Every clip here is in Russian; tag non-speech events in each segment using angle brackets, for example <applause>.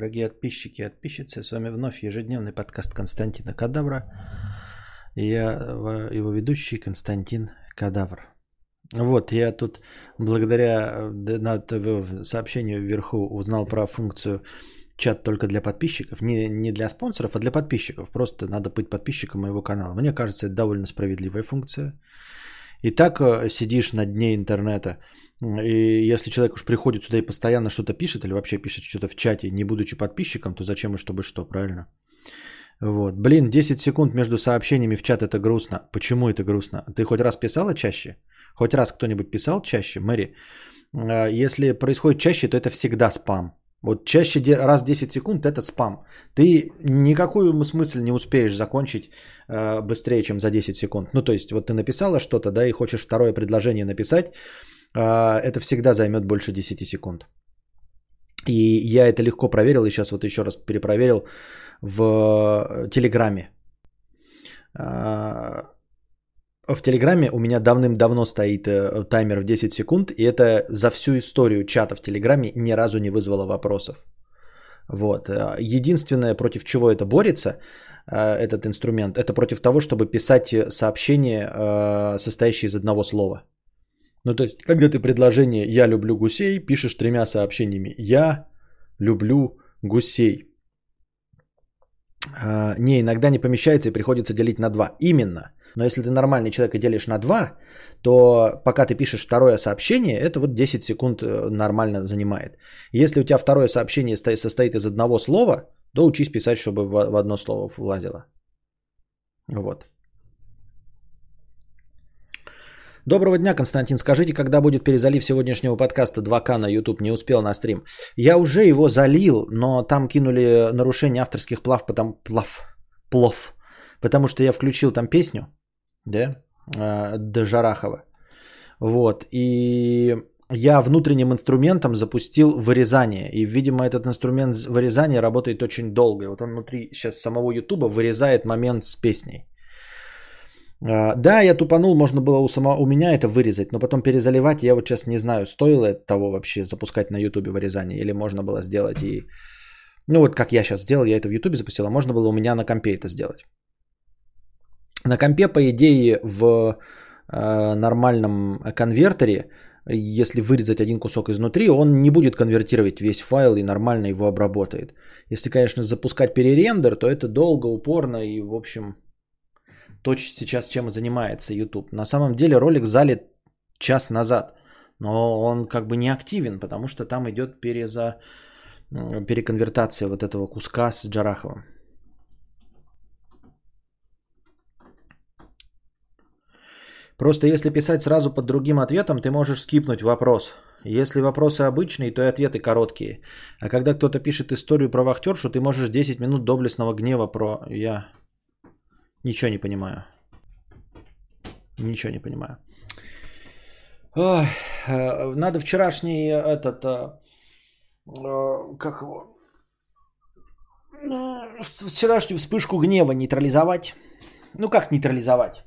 Дорогие подписчики и подписчицы, с вами вновь ежедневный подкаст Константина Кадавра. И я его ведущий Константин Кадавр. Вот, я тут благодаря сообщению вверху узнал про функцию чат только для подписчиков. Не, не для спонсоров, а для подписчиков. Просто надо быть подписчиком моего канала. Мне кажется, это довольно справедливая функция. И так э, сидишь на дне интернета, и если человек уж приходит сюда и постоянно что-то пишет, или вообще пишет что-то в чате, не будучи подписчиком, то зачем и чтобы что, правильно? Вот. Блин, 10 секунд между сообщениями в чат это грустно. Почему это грустно? Ты хоть раз писала чаще? Хоть раз кто-нибудь писал чаще? Мэри, э, если происходит чаще, то это всегда спам. Вот чаще раз 10 секунд это спам. Ты никакую смысл не успеешь закончить э, быстрее, чем за 10 секунд. Ну, то есть, вот ты написала что-то, да, и хочешь второе предложение написать, э, это всегда займет больше 10 секунд. И я это легко проверил, и сейчас вот еще раз перепроверил в Телеграме. Э, в Телеграме у меня давным-давно стоит э, таймер в 10 секунд, и это за всю историю чата в Телеграме ни разу не вызвало вопросов. Вот. Э, единственное, против чего это борется, э, этот инструмент, это против того, чтобы писать сообщения, состоящие из одного слова. Ну, то есть, когда ты предложение «я люблю гусей» пишешь тремя сообщениями «я люблю гусей». Не, иногда не помещается и приходится делить на два. Именно – но если ты нормальный человек и делишь на 2, то пока ты пишешь второе сообщение, это вот 10 секунд э, нормально занимает. Если у тебя второе сообщение состоит из одного слова, то учись писать, чтобы в одно слово влазило. Вот. Доброго дня, Константин. Скажите, когда будет перезалив сегодняшнего подкаста 2К на YouTube? Не успел на стрим. Я уже его залил, но там кинули нарушение авторских плав, потом плав, плов, потому что я включил там песню, да, а, до Жарахова. Вот, и я внутренним инструментом запустил вырезание. И, видимо, этот инструмент вырезания работает очень долго. И вот он внутри сейчас самого Ютуба вырезает момент с песней. А, да, я тупанул, можно было у, само, у меня это вырезать, но потом перезаливать, я вот сейчас не знаю, стоило это того вообще запускать на Ютубе вырезание, или можно было сделать и... Ну вот как я сейчас сделал, я это в Ютубе запустил, а можно было у меня на компе это сделать. На компе, по идее, в э, нормальном конвертере, если вырезать один кусок изнутри, он не будет конвертировать весь файл и нормально его обработает. Если, конечно, запускать перерендер, то это долго, упорно и, в общем, то сейчас чем занимается YouTube. На самом деле ролик залит час назад, но он как бы не активен, потому что там идет переза, переконвертация вот этого куска с Джараховым. Просто если писать сразу под другим ответом, ты можешь скипнуть вопрос. Если вопросы обычные, то и ответы короткие. А когда кто-то пишет историю про вахтершу, ты можешь 10 минут доблестного гнева про... Я ничего не понимаю. Ничего не понимаю. Ой, э, надо вчерашний этот... Э, э, как его? Вчерашнюю вспышку гнева нейтрализовать. Ну как нейтрализовать?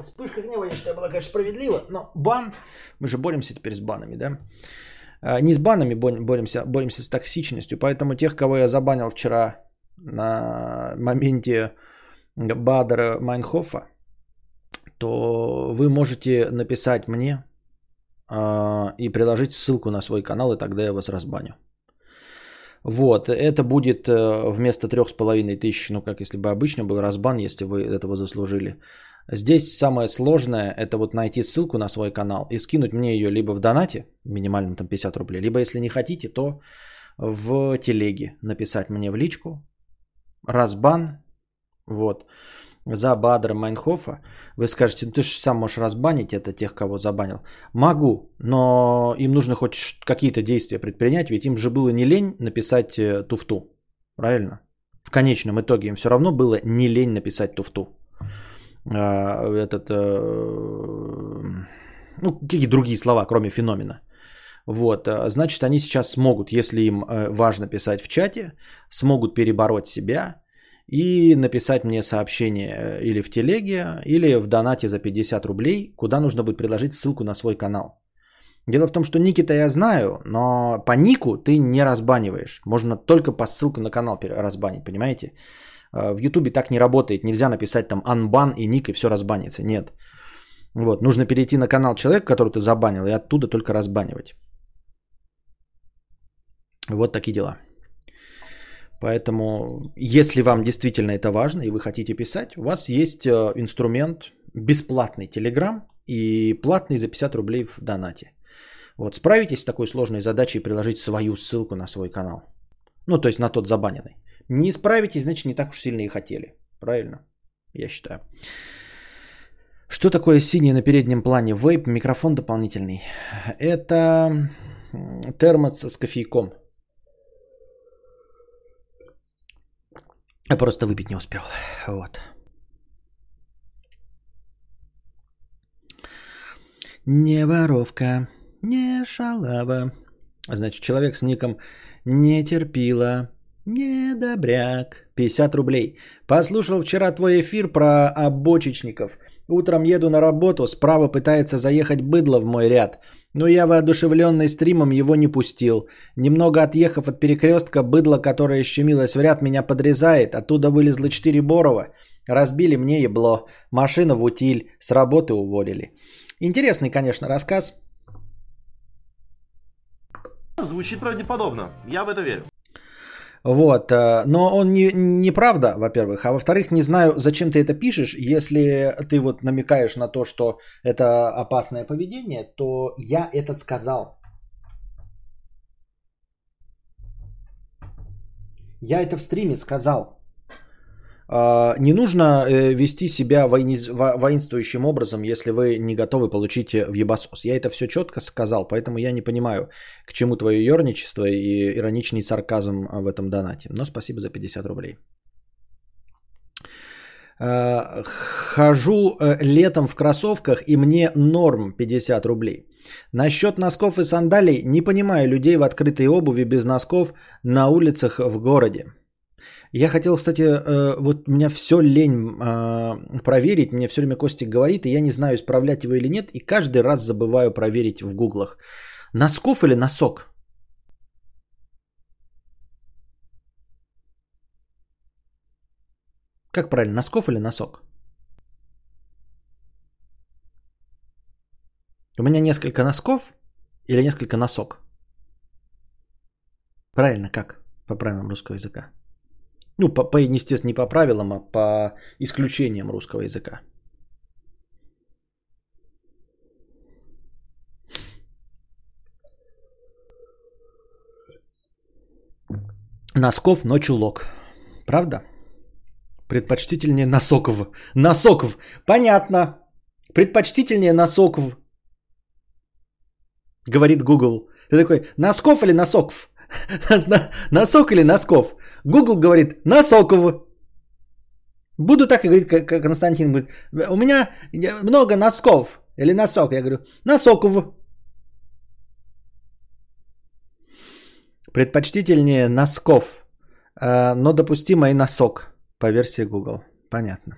Вспышка гнева, я считаю, была, конечно, справедлива, но бан, мы же боремся теперь с банами, да? А, не с банами боремся, боремся с токсичностью, поэтому тех, кого я забанил вчера на моменте Бадера Майнхофа, то вы можете написать мне э, и приложить ссылку на свой канал, и тогда я вас разбаню. Вот, это будет э, вместо трех с половиной тысяч, ну как если бы обычно был разбан, если вы этого заслужили. Здесь самое сложное это вот найти ссылку на свой канал и скинуть мне ее либо в донате, минимальном там 50 рублей, либо если не хотите, то в телеге написать мне в личку. Разбан, вот, за Бадра Майнхофа. Вы скажете, ну ты же сам можешь разбанить это тех, кого забанил. Могу, но им нужно хоть какие-то действия предпринять, ведь им же было не лень написать э, туфту. Правильно? В конечном итоге им все равно было не лень написать туфту. А, этот, э, ну, какие другие слова, кроме феномена. Вот, а, значит, они сейчас смогут, если им э, важно писать в чате, смогут перебороть себя и написать мне сообщение э, или в телеге, или в донате за 50 рублей, куда нужно будет приложить ссылку на свой канал. Дело в том, что ники-то я знаю, но по нику ты не разбаниваешь. Можно только по ссылке на канал разбанить, понимаете? А, в Ютубе так не работает. Нельзя написать там анбан и ник и все разбанится. Нет. Вот, нужно перейти на канал человека, который ты забанил, и оттуда только разбанивать. Вот такие дела. Поэтому, если вам действительно это важно и вы хотите писать, у вас есть э, инструмент бесплатный Telegram и платный за 50 рублей в донате. Вот справитесь с такой сложной задачей приложить свою ссылку на свой канал. Ну, то есть на тот забаненный. Не справитесь, значит, не так уж сильно и хотели. Правильно? Я считаю. Что такое синий на переднем плане? Вейп, микрофон дополнительный. Это термос с кофейком. Я просто выпить не успел. Вот. Не воровка, не шалава. Значит, человек с ником не терпила, не добряк. 50 рублей. Послушал вчера твой эфир про обочечников. Утром еду на работу, справа пытается заехать быдло в мой ряд. Но я воодушевленный стримом его не пустил. Немного отъехав от перекрестка, быдло, которое щемилось в ряд, меня подрезает. Оттуда вылезло четыре Борова. Разбили мне ебло. Машина в утиль. С работы уволили. Интересный, конечно, рассказ. Звучит правдеподобно. Я в это верю. Вот, э, но он не, неправда, во-первых, а во-вторых, не знаю, зачем ты это пишешь, если ты вот намекаешь на то, что это опасное поведение, то я это сказал. Я это в стриме сказал. А, не нужно э, вести себя воинствующим образом, если вы не готовы получить в ебасос. Я это все четко сказал, поэтому я не понимаю, к чему твое ерничество и ироничный сарказм в этом донате. Но спасибо за 50 рублей. А, хожу э, летом в кроссовках и мне норм 50 рублей. Насчет носков и сандалий не понимаю людей в открытой обуви без носков на улицах в городе. Я хотел, кстати, э, вот меня все лень э, проверить, мне все время Костик говорит, и я не знаю, исправлять его или нет, и каждый раз забываю проверить в гуглах. Носков или носок? Как правильно, носков или носок? У меня несколько носков или несколько носок? Правильно, как по правилам русского языка? Ну, по, по, естественно, не по правилам, а по исключениям русского языка. Носков, но чулок. Правда? Предпочтительнее носоков. Носоков. Понятно. Предпочтительнее носоков. Говорит Google. Ты такой, носков или носоков? <laughs> Носок или носков? Google говорит Носоков. Буду так и говорить, как Константин говорит. У меня много носков. Или носок. Я говорю, Носоков. Предпочтительнее носков, а, но допустимо и носок по версии Google. Понятно.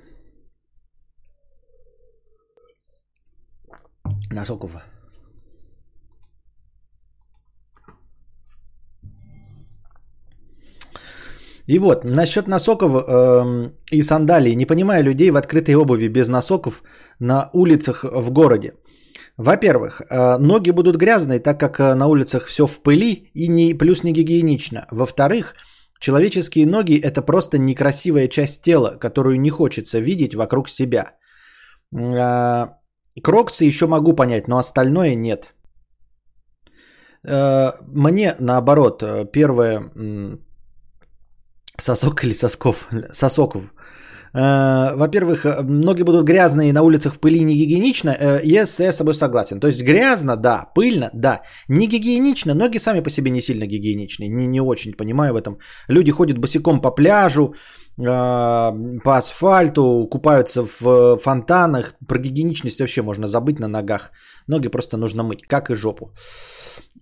Носоков. И вот, насчет носоков э, и сандалий. Не понимаю людей в открытой обуви без носоков на улицах в городе. Во-первых, э, ноги будут грязные, так как э, на улицах все в пыли и не, плюс не гигиенично. Во-вторых, человеческие ноги это просто некрасивая часть тела, которую не хочется видеть вокруг себя. Э, кроксы еще могу понять, но остальное нет. Э, мне наоборот, первое Сосок или сосков? Сосоков. Э, во-первых, ноги будут грязные на улицах в пыли не гигиенично. Э, я с собой согласен. То есть грязно, да, пыльно, да. Не гигиенично, ноги сами по себе не сильно гигиеничные. Не, не очень понимаю в этом. Люди ходят босиком по пляжу, э, по асфальту, купаются в фонтанах. Про гигиеничность вообще можно забыть на ногах. Ноги просто нужно мыть, как и жопу.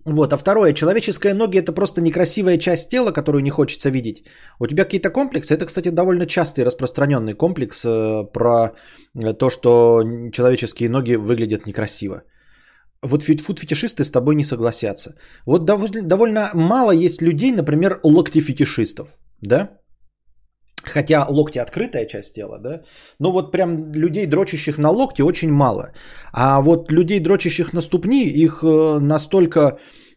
Вот, а второе, человеческие ноги это просто некрасивая часть тела, которую не хочется видеть. У тебя какие-то комплексы, это, кстати, довольно частый распространенный комплекс э, про то, что человеческие ноги выглядят некрасиво. вот фуд-фетишисты с тобой не согласятся. Вот довольно мало есть людей, например, локти-фетишистов, да? Хотя локти открытая часть тела, да? Но вот прям людей, дрочащих на локти, очень мало. А вот людей, дрочащих на ступни, их э, настолько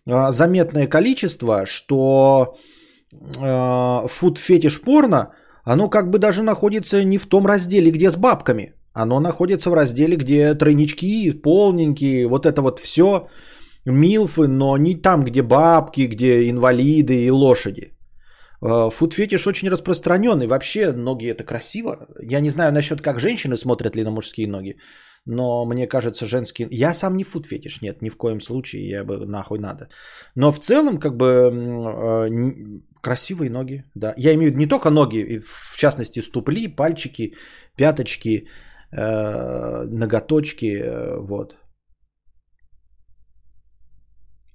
э, заметное количество, что э, фуд-фетиш порно, оно как бы даже находится не в том разделе, где с бабками. Оно находится в разделе, где тройнички, полненькие, вот это вот все, милфы, но не там, где бабки, где инвалиды и лошади. Э, фуд-фетиш очень распространенный. Вообще ноги это красиво. Я не знаю насчет, как женщины смотрят ли на мужские ноги. Но мне кажется, женские... Я сам не фуд-фетиш, нет, ни в коем случае, я бы нахуй надо. Но в целом, как бы, э, красивые ноги, да. Я имею в виду не только ноги, в частности, ступли, пальчики, пяточки, э, ноготочки, вот.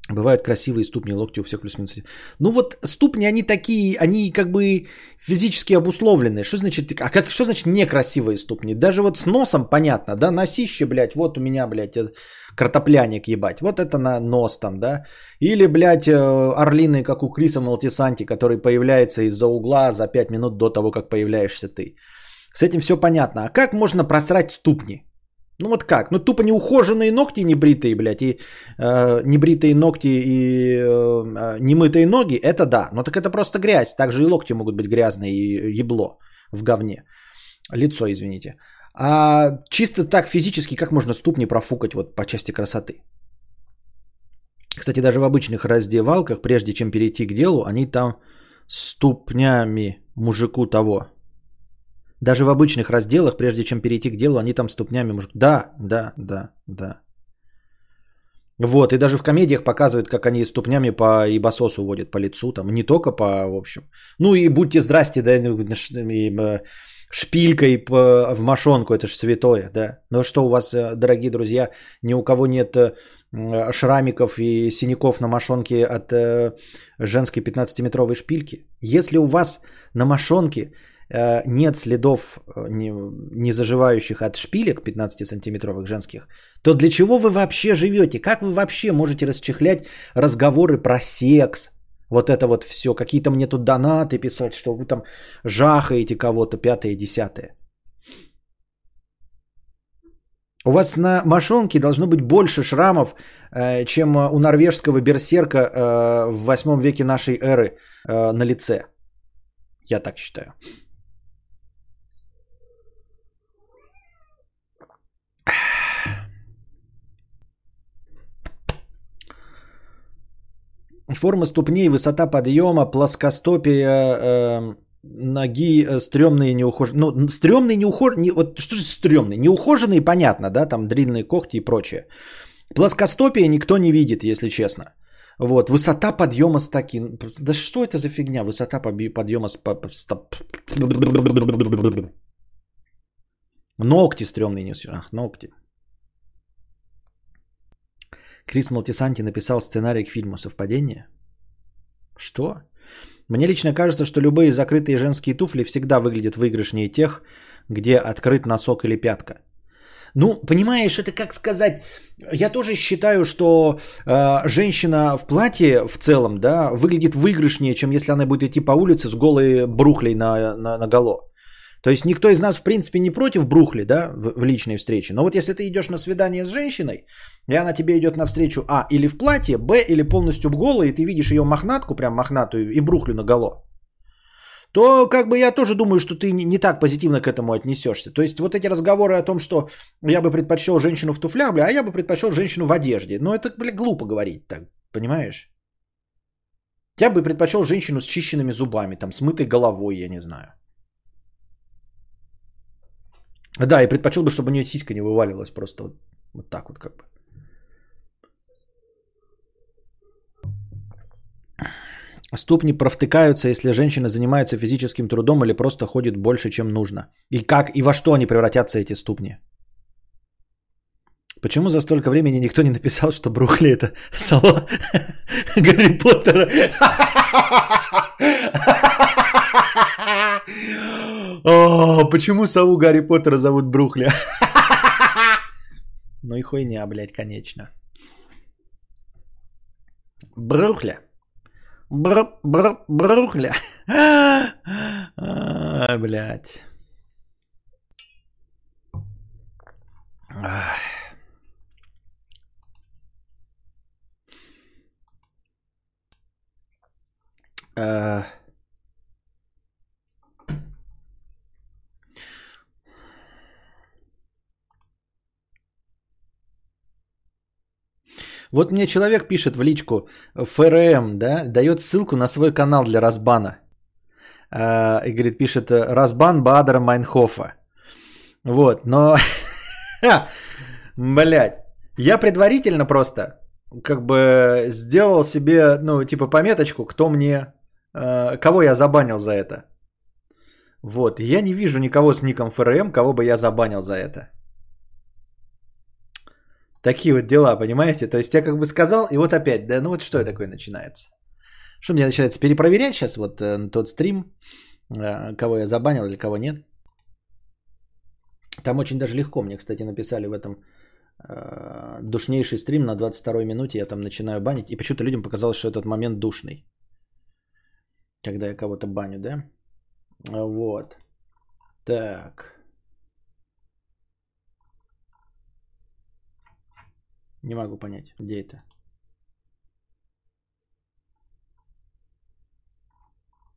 Бывают красивые ступни, локти у всех плюс-минус. Ну вот ступни, они такие, они как бы физически обусловлены. Что значит, а как, что значит некрасивые ступни? Даже вот с носом понятно, да, носище, блядь, вот у меня, блядь, э, картопляник ебать. Вот это на нос там, да. Или, блядь, э, орлиный, как у Криса Малтисанти, который появляется из-за угла за 5 минут до того, как появляешься ты. С этим все понятно. А как можно просрать ступни? Ну вот как? Ну тупо неухоженные ногти небритые, блядь, и э, небритые ногти и э, э, немытые ноги, это да. Но так это просто грязь. Также и локти могут быть грязные и ебло в говне. Лицо, извините. А чисто так физически, как можно ступни профукать вот по части красоты? Кстати, даже в обычных раздевалках, прежде чем перейти к делу, они там ступнями мужику того даже в обычных разделах, прежде чем перейти к делу, они там ступнями мужик. Да, да, да, да. Вот, и даже в комедиях показывают, как они ступнями по ибососу водят по лицу, там, не только по, в общем. Ну и будьте здрасте, да, ну, э, шпилькой в мошонку, это же святое, да. Но что у вас, э, дорогие друзья, ни у кого нет э, шрамиков и синяков на мошонке от женской 15-метровой шпильки? Если у вас на мошонке нет следов э, не заживающих от шпилек 15-сантиметровых женских, то для чего вы вообще живете? Как вы вообще можете расчехлять разговоры про секс? Вот это вот все, какие-то мне тут донаты писать, что вы там жахаете кого-то, пятое, десятое. У вас на мошонке должно быть больше шрамов, э, чем у норвежского берсерка в 8 веке нашей эры на лице. Я так считаю. Форма ступней, высота подъема, плоскостопие э, ноги, э, стрёмные, неухоженные. Ну, стрёмные, неухоженные. Вот что же стрёмные? Неухоженные, понятно, да, там длинные когти и прочее. Плоскостопие никто не видит, если честно. Вот, высота подъема стаки. Да что это за фигня? Высота подъема стоп. Ногти стрёмные не Ах, ногти. Крис Малтисанти написал сценарий к фильму «Совпадение»? Что? Мне лично кажется, что любые закрытые женские туфли всегда выглядят выигрышнее тех, где открыт носок или пятка. Ну, понимаешь, это как сказать, я тоже считаю, что э, женщина в платье в целом, да, выглядит выигрышнее, чем если она будет идти по улице с голой брухлей на, на, на голо. То есть никто из нас, в принципе, не против брухли, да, в, в личной встрече. Но вот если ты идешь на свидание с женщиной, и она тебе идет навстречу, а, или в платье, б, или полностью голо, и ты видишь ее мохнатку, прям мохнатую, и брухлю на голо, то как бы я тоже думаю, что ты не, не так позитивно к этому отнесешься. То есть вот эти разговоры о том, что я бы предпочел женщину в туфлях, бля, а я бы предпочел женщину в одежде. Ну это, бля, глупо говорить так, понимаешь? Я бы предпочел женщину с чищенными зубами, там, с мытой головой, я не знаю. Да, и предпочел бы, чтобы у нее сиська не вываливалась просто вот, вот так вот как бы. Ступни провтыкаются, если женщина занимается физическим трудом или просто ходит больше, чем нужно. И как, и во что они превратятся, эти ступни? Почему за столько времени никто не написал, что Брухли это сова <laughs> Гарри Поттера? Почему сову Гарри Поттера зовут Брухли? Ну и хуйня, блядь, конечно. Брухля. Бр, бр, брухля. А, блядь. Вот мне человек пишет в личку ФРМ, да, дает ссылку на свой канал для разбана. Э, и говорит, пишет разбан Бадера Майнхофа. Вот, но, <laughs> блядь, я предварительно просто как бы сделал себе, ну, типа пометочку, кто мне, э, кого я забанил за это. Вот, я не вижу никого с ником ФРМ, кого бы я забанил за это. Такие вот дела, понимаете? То есть я как бы сказал, и вот опять, да, ну вот что такое начинается? Что мне начинается перепроверять сейчас вот э, тот стрим, э, кого я забанил или кого нет? Там очень даже легко мне, кстати, написали в этом э, душнейший стрим на 22 минуте, я там начинаю банить, и почему-то людям показалось, что этот момент душный, когда я кого-то баню, да? Вот. Так. Не могу понять, где это.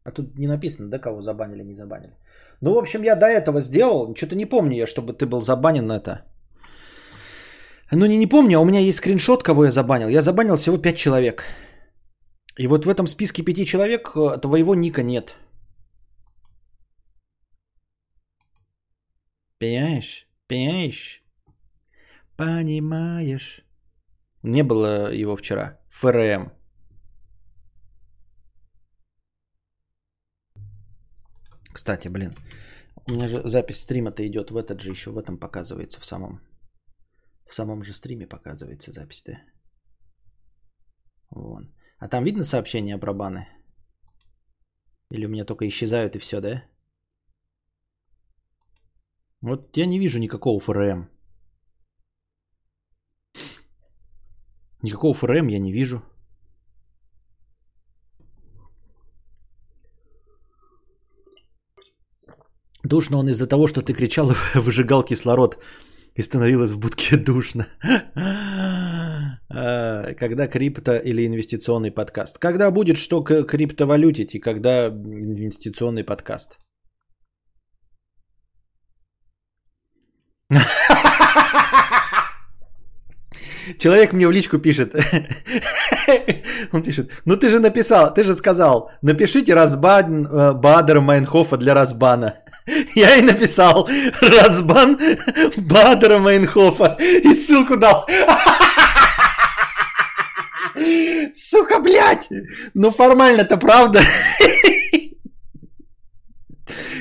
А тут не написано, да, кого забанили, не забанили. Ну, в общем, я до этого сделал. Что-то не помню я, чтобы ты был забанен на это. Ну, не, не помню, а у меня есть скриншот, кого я забанил. Я забанил всего 5 человек. И вот в этом списке 5 человек э, твоего ника нет. Понимаешь? Понимаешь? Понимаешь? Не было его вчера. ФРМ. Кстати, блин, у меня же запись стрима-то идет в этот же, еще в этом показывается, в самом, в самом же стриме показывается запись, да? Вон. А там видно сообщения про баны? Или у меня только исчезают и все, да? Вот я не вижу никакого ФРМ. Никакого ФРМ я не вижу. Душно он из-за того, что ты кричал и <laughs> выжигал кислород. И становилось в будке <laughs> душно. А, когда крипто или инвестиционный подкаст? Когда будет что криптовалюте и когда инвестиционный подкаст? Человек мне в личку пишет. Он пишет, ну ты же написал, ты же сказал, напишите разбан э, Бадера Майнхофа для разбана. Я и написал, разбан Бадера Майнхофа. И ссылку дал. Сука, блядь! Ну формально-то правда.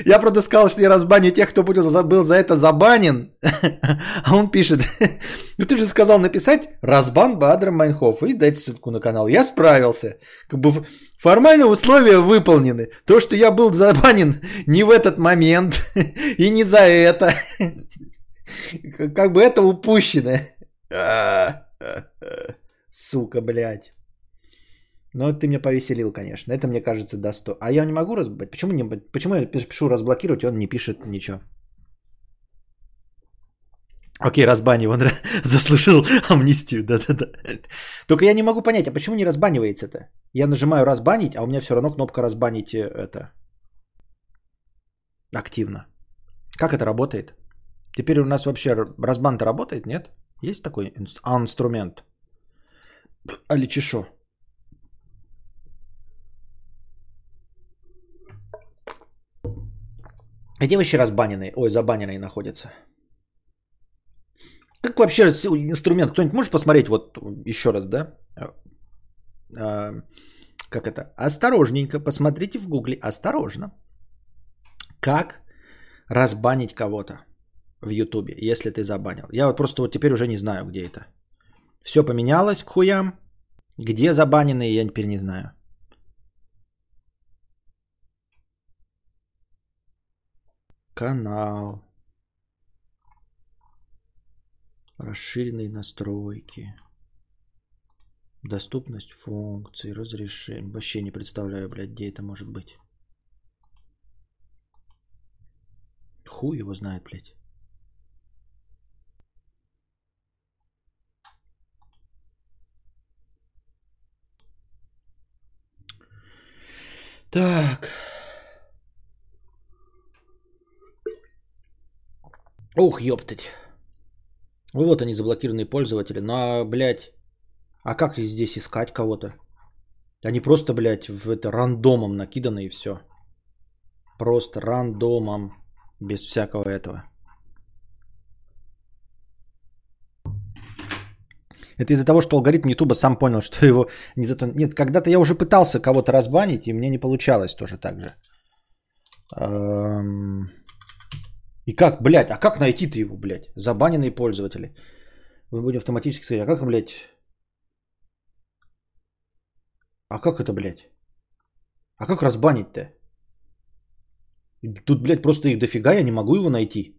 Я просто сказал, что я разбаню тех, кто был за это забанен. <laughs> А он пишет, <laughs> ну ты же сказал написать разбан Бадра Майнхоф и дать ссылку на канал. Я справился. Как бы формально условия выполнены. То, что я был забанен <laughs> не в этот момент и не за это. Как бы это упущено. Сука, блядь. Но ты меня повеселил, конечно. Это, мне кажется, до 100. А я не могу разбить. Почему, не... Почему я пишу разблокировать, и он не пишет ничего? Окей, разбани, он <laughs> заслужил амнистию, да-да-да. Только я не могу понять, а почему не разбанивается-то? Я нажимаю разбанить, а у меня все равно кнопка разбанить э, это активно. Как это работает? Теперь у нас вообще разбан-то работает, нет? Есть такой инструмент? Али чешо? Где вообще разбаненные, ой, забаненные находятся? Как вообще инструмент? Кто-нибудь может посмотреть вот еще раз, да? А, как это? Осторожненько, посмотрите в гугле, осторожно. Как разбанить кого-то в ютубе, если ты забанил. Я вот просто вот теперь уже не знаю, где это. Все поменялось к хуям. Где забаненные, я теперь не знаю. Канал. Расширенные настройки. Доступность функций, разрешение. Вообще не представляю, блядь, где это может быть. Хуй его знает, блядь. Так. Ух, ёптать. Вот они, заблокированные пользователи. Ну, а, блядь, а как здесь искать кого-то? Они просто, блядь, в это рандомом накиданы и все. Просто рандомом. Без всякого этого. Это из-за того, что алгоритм Ютуба сам понял, что его не зато... Нет, когда-то я уже пытался кого-то разбанить, и мне не получалось тоже так же. И как, блядь, а как найти-то его, блядь? Забаненные пользователи. Мы будем автоматически сказать, а как, блядь? А как это, блядь? А как разбанить-то? Тут, блядь, просто их дофига, я не могу его найти.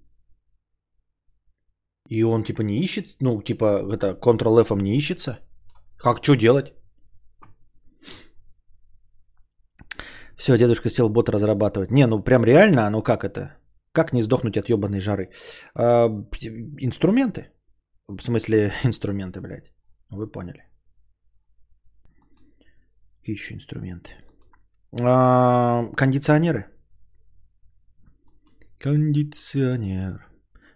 И он, типа, не ищет, ну, типа, это, Ctrl-F не ищется. Как, что делать? Все, дедушка сел бот разрабатывать. Не, ну прям реально, ну как это? Как не сдохнуть от ебаной жары? А, инструменты. В смысле, <laughs> инструменты, блядь. Вы поняли. Какие еще инструменты? А, кондиционеры. Кондиционер.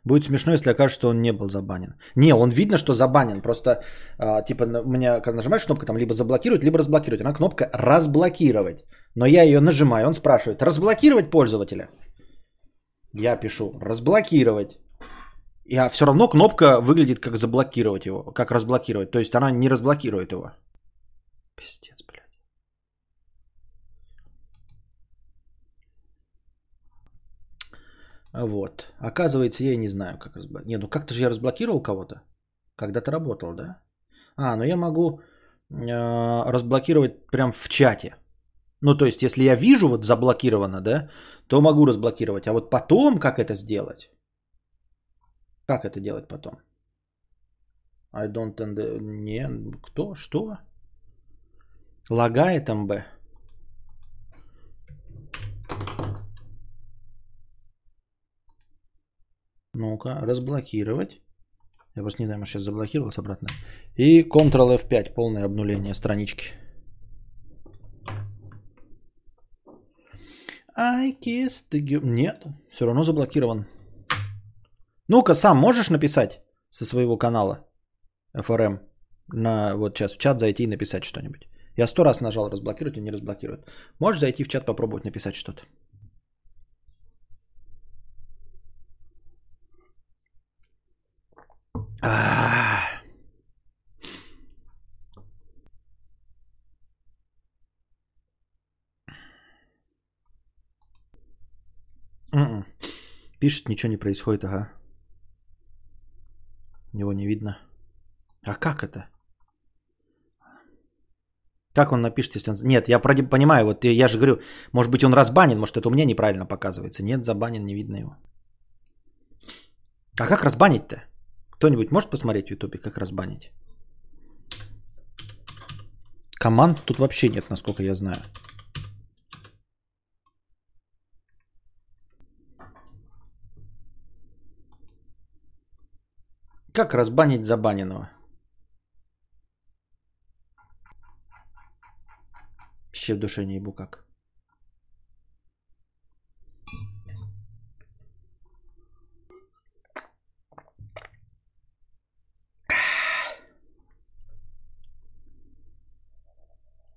Будет смешно, если окажется, что он не был забанен. Не, он видно, что забанен. Просто, а, типа, у меня, когда нажимаешь кнопка, там либо заблокировать, либо разблокировать. Она кнопка разблокировать. Но я ее нажимаю, он спрашивает, разблокировать пользователя? Я пишу, разблокировать. А все равно кнопка выглядит как заблокировать его, как разблокировать. То есть она не разблокирует его. Пиздец, блядь. Вот. Оказывается, я и не знаю, как разблокировать. Не, ну как-то же я разблокировал кого-то. Когда-то работал, да? А, ну я могу э, разблокировать прям в чате. Ну, то есть, если я вижу вот заблокировано, да, то могу разблокировать. А вот потом как это сделать? Как это делать потом? I don't understand. Не, кто? Что? Лагает МБ. Ну-ка, разблокировать. Я просто не знаю, может сейчас заблокировался обратно. И Ctrl F5, полное обнуление странички. I kissed you. Нет, все равно заблокирован. Ну-ка, сам можешь написать со своего канала FRM на вот сейчас в чат зайти и написать что-нибудь. Я сто раз нажал разблокировать и не разблокирует. Можешь зайти в чат попробовать написать что-то. М-м. Пишет, ничего не происходит, ага. Его не видно. А как это? Как он напишет, если он... Нет, я понимаю, вот я же говорю, может быть он разбанен, может это у меня неправильно показывается. Нет, забанен, не видно его. А как разбанить-то? Кто-нибудь может посмотреть в Ютубе, как разбанить? Команд тут вообще нет, насколько я знаю. Как разбанить забаненного? Вообще в душе не ебу как.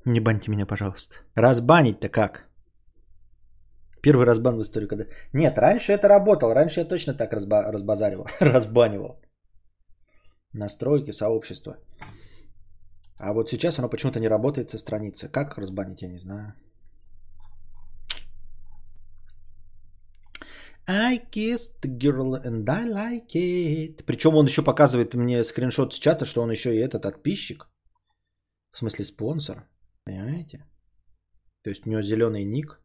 Не баньте меня, пожалуйста. Разбанить-то как? Первый разбан в истории, когда... Нет, раньше это работало. Раньше я точно так разба... разбазаривал, <laughs> разбанивал настройки сообщества. А вот сейчас оно почему-то не работает со страницы. Как разбанить, я не знаю. I kissed girl and I like it. Причем он еще показывает мне скриншот с чата, что он еще и этот подписчик. В смысле спонсор. Понимаете? То есть у него зеленый ник.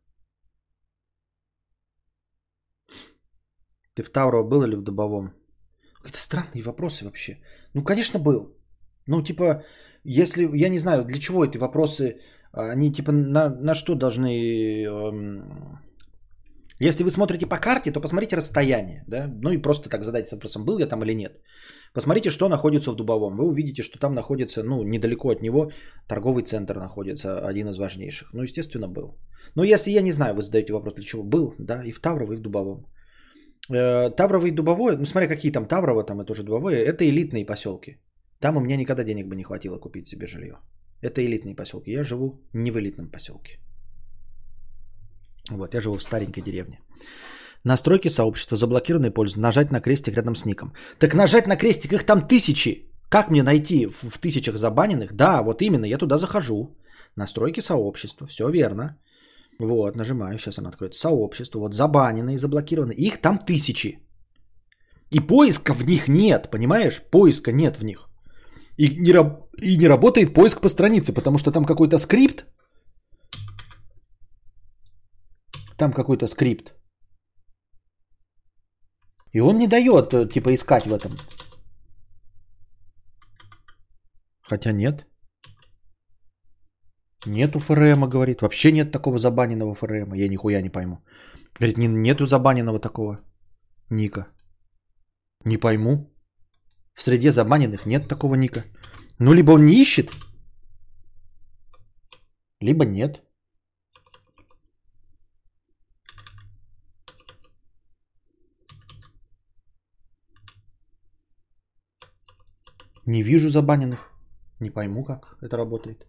Ты в Тавро был или в Добовом? Какие-то странные вопросы вообще. Ну, конечно, был. Ну, типа, если, я не знаю, для чего эти вопросы, они типа на, на что должны... Эм, если вы смотрите по карте, то посмотрите расстояние, да, ну и просто так задайте вопросом, был я там или нет. Посмотрите, что находится в Дубовом. Вы увидите, что там находится, ну, недалеко от него торговый центр находится, один из важнейших. Ну, естественно, был. Но если я не знаю, вы задаете вопрос, для чего был, да, и в Таврово, и в Дубовом. Э, Таврово и Дубовое, ну, смотри, какие там Таврово, там это уже Дубовое, это элитные поселки. Там у меня никогда денег бы не хватило купить себе жилье. Это элитные поселки. Я живу не в элитном поселке. Вот, я живу в старенькой деревне. Настройки сообщества, заблокированные пользу, нажать на крестик рядом с ником. Так нажать на крестик, их там тысячи. Как мне найти в, в тысячах забаненных? Да, вот именно, я туда захожу. Настройки сообщества, все верно. Вот, нажимаю, сейчас она откроет. Сообщество, вот забаненные, заблокированные. Их там тысячи. И поиска в них нет, понимаешь? Поиска нет в них. И не, и не работает поиск по странице, потому что там какой-то скрипт. Там какой-то скрипт. И он не дает, э, типа, искать в этом. Хотя нет. Нету ФРМа, говорит. Вообще нет такого забаненного ФРМа. Я нихуя не пойму. Говорит, не, нету забаненного такого ника. Не пойму. В среде забаненных нет такого ника. Ну, либо он не ищет, либо нет. Не вижу забаненных. Не пойму, как это работает.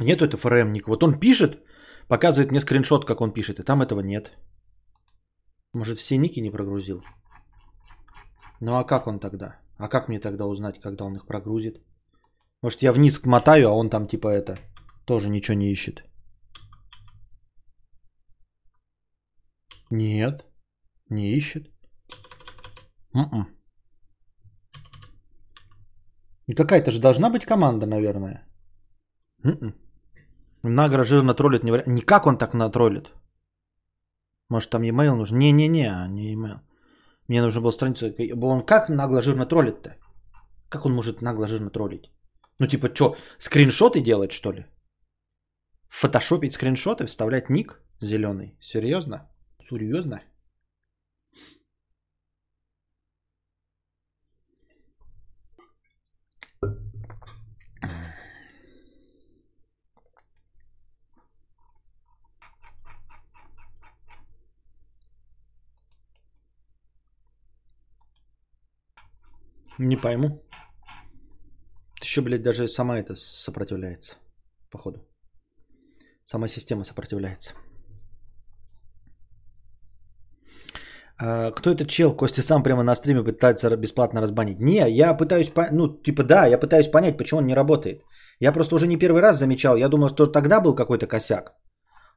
Нету это ФРМ ника. Вот он пишет, показывает мне скриншот, как он пишет, и там этого нет. Может, все ники не прогрузил? Ну а как он тогда? А как мне тогда узнать, когда он их прогрузит? Может, я вниз мотаю, а он там типа это тоже ничего не ищет. Нет, не ищет. м И какая-то же должна быть команда, наверное. м Награ жирно троллит. Не... Никак он так натроллит. Может, там e-mail нужен? Не-не-не, не e-mail. Мне нужно было страницу. Он как нагло жирно троллит-то? Как он может нагло жирно троллить? Ну, типа, что, скриншоты делать, что ли? Фотошопить скриншоты, вставлять ник зеленый? Серьезно? Серьезно? Не пойму. Еще, блядь, даже сама это сопротивляется. Походу. Сама система сопротивляется. А, кто этот чел? Костя сам прямо на стриме пытается бесплатно разбанить. Не, я пытаюсь, по... ну, типа, да, я пытаюсь понять, почему он не работает. Я просто уже не первый раз замечал. Я думал, что тогда был какой-то косяк.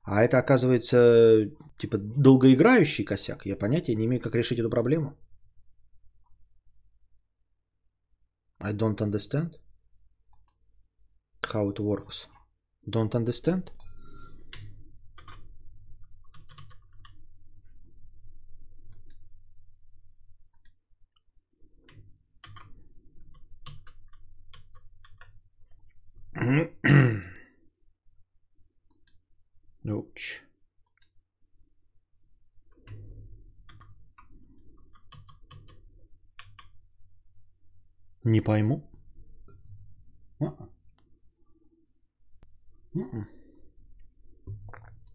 А это, оказывается, типа, долгоиграющий косяк. Я понятия не имею, как решить эту проблему. I don't understand how it works. Don't understand? Не пойму.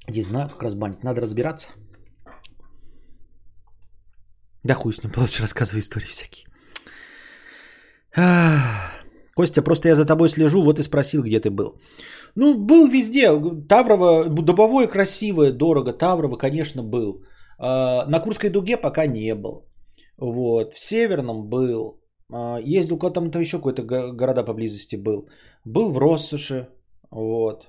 Не знаю, как разбанить. Надо разбираться. Да хуй с ним, лучше рассказывай истории всякие. Костя, просто я за тобой слежу, вот и спросил, где ты был. Ну, был везде. Таврово, дубовое красивое, дорого. Таврово, конечно, был. А, на Курской дуге пока не был. Вот. В Северном был. А, ездил куда-то там еще какой-то города поблизости был. Был в Россоши. Вот.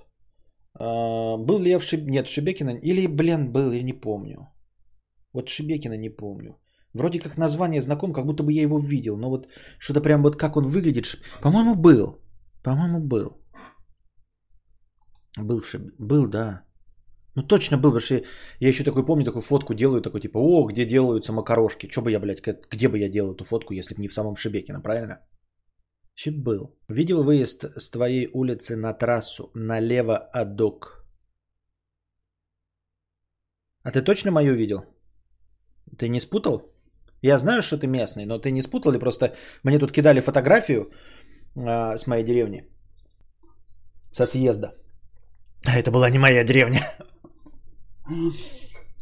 А, был ли я в Шиб... Нет, Шибекина. Или, блин, был, я не помню. Вот Шибекина не помню. Вроде как название знаком, как будто бы я его видел. Но вот что-то прям вот как он выглядит. По-моему, был. По-моему, был. Был в Шиб... Был, да. Ну точно был, потому что я еще такой помню, такую фотку делаю, такой типа, о, где делаются макарошки. Че бы я, блядь, где бы я делал эту фотку, если бы не в самом Шебекино, правильно? Щит был. Видел выезд с твоей улицы на трассу налево от док. А ты точно мою видел? Ты не спутал? Я знаю, что ты местный, но ты не спутал ли просто... Мне тут кидали фотографию э, с моей деревни. Со съезда. А это была не моя деревня. <laughs>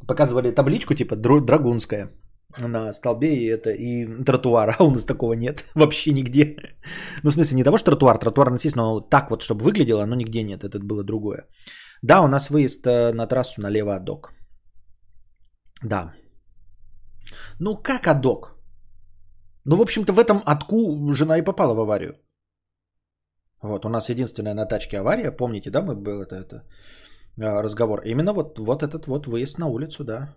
Показывали табличку типа Драгунская на столбе и это и тротуара, <laughs> а у нас такого нет <laughs> вообще нигде. Ну, в смысле, не того, что тротуар, тротуар на но так вот, чтобы выглядело, но нигде нет, это было другое. Да, у нас выезд э, на трассу налево от док. Да. Ну, как адок? Ну, в общем-то, в этом отку жена и попала в аварию. Вот, у нас единственная на тачке авария, помните, да, мы был это, это разговор. Именно вот, вот этот вот выезд на улицу, да.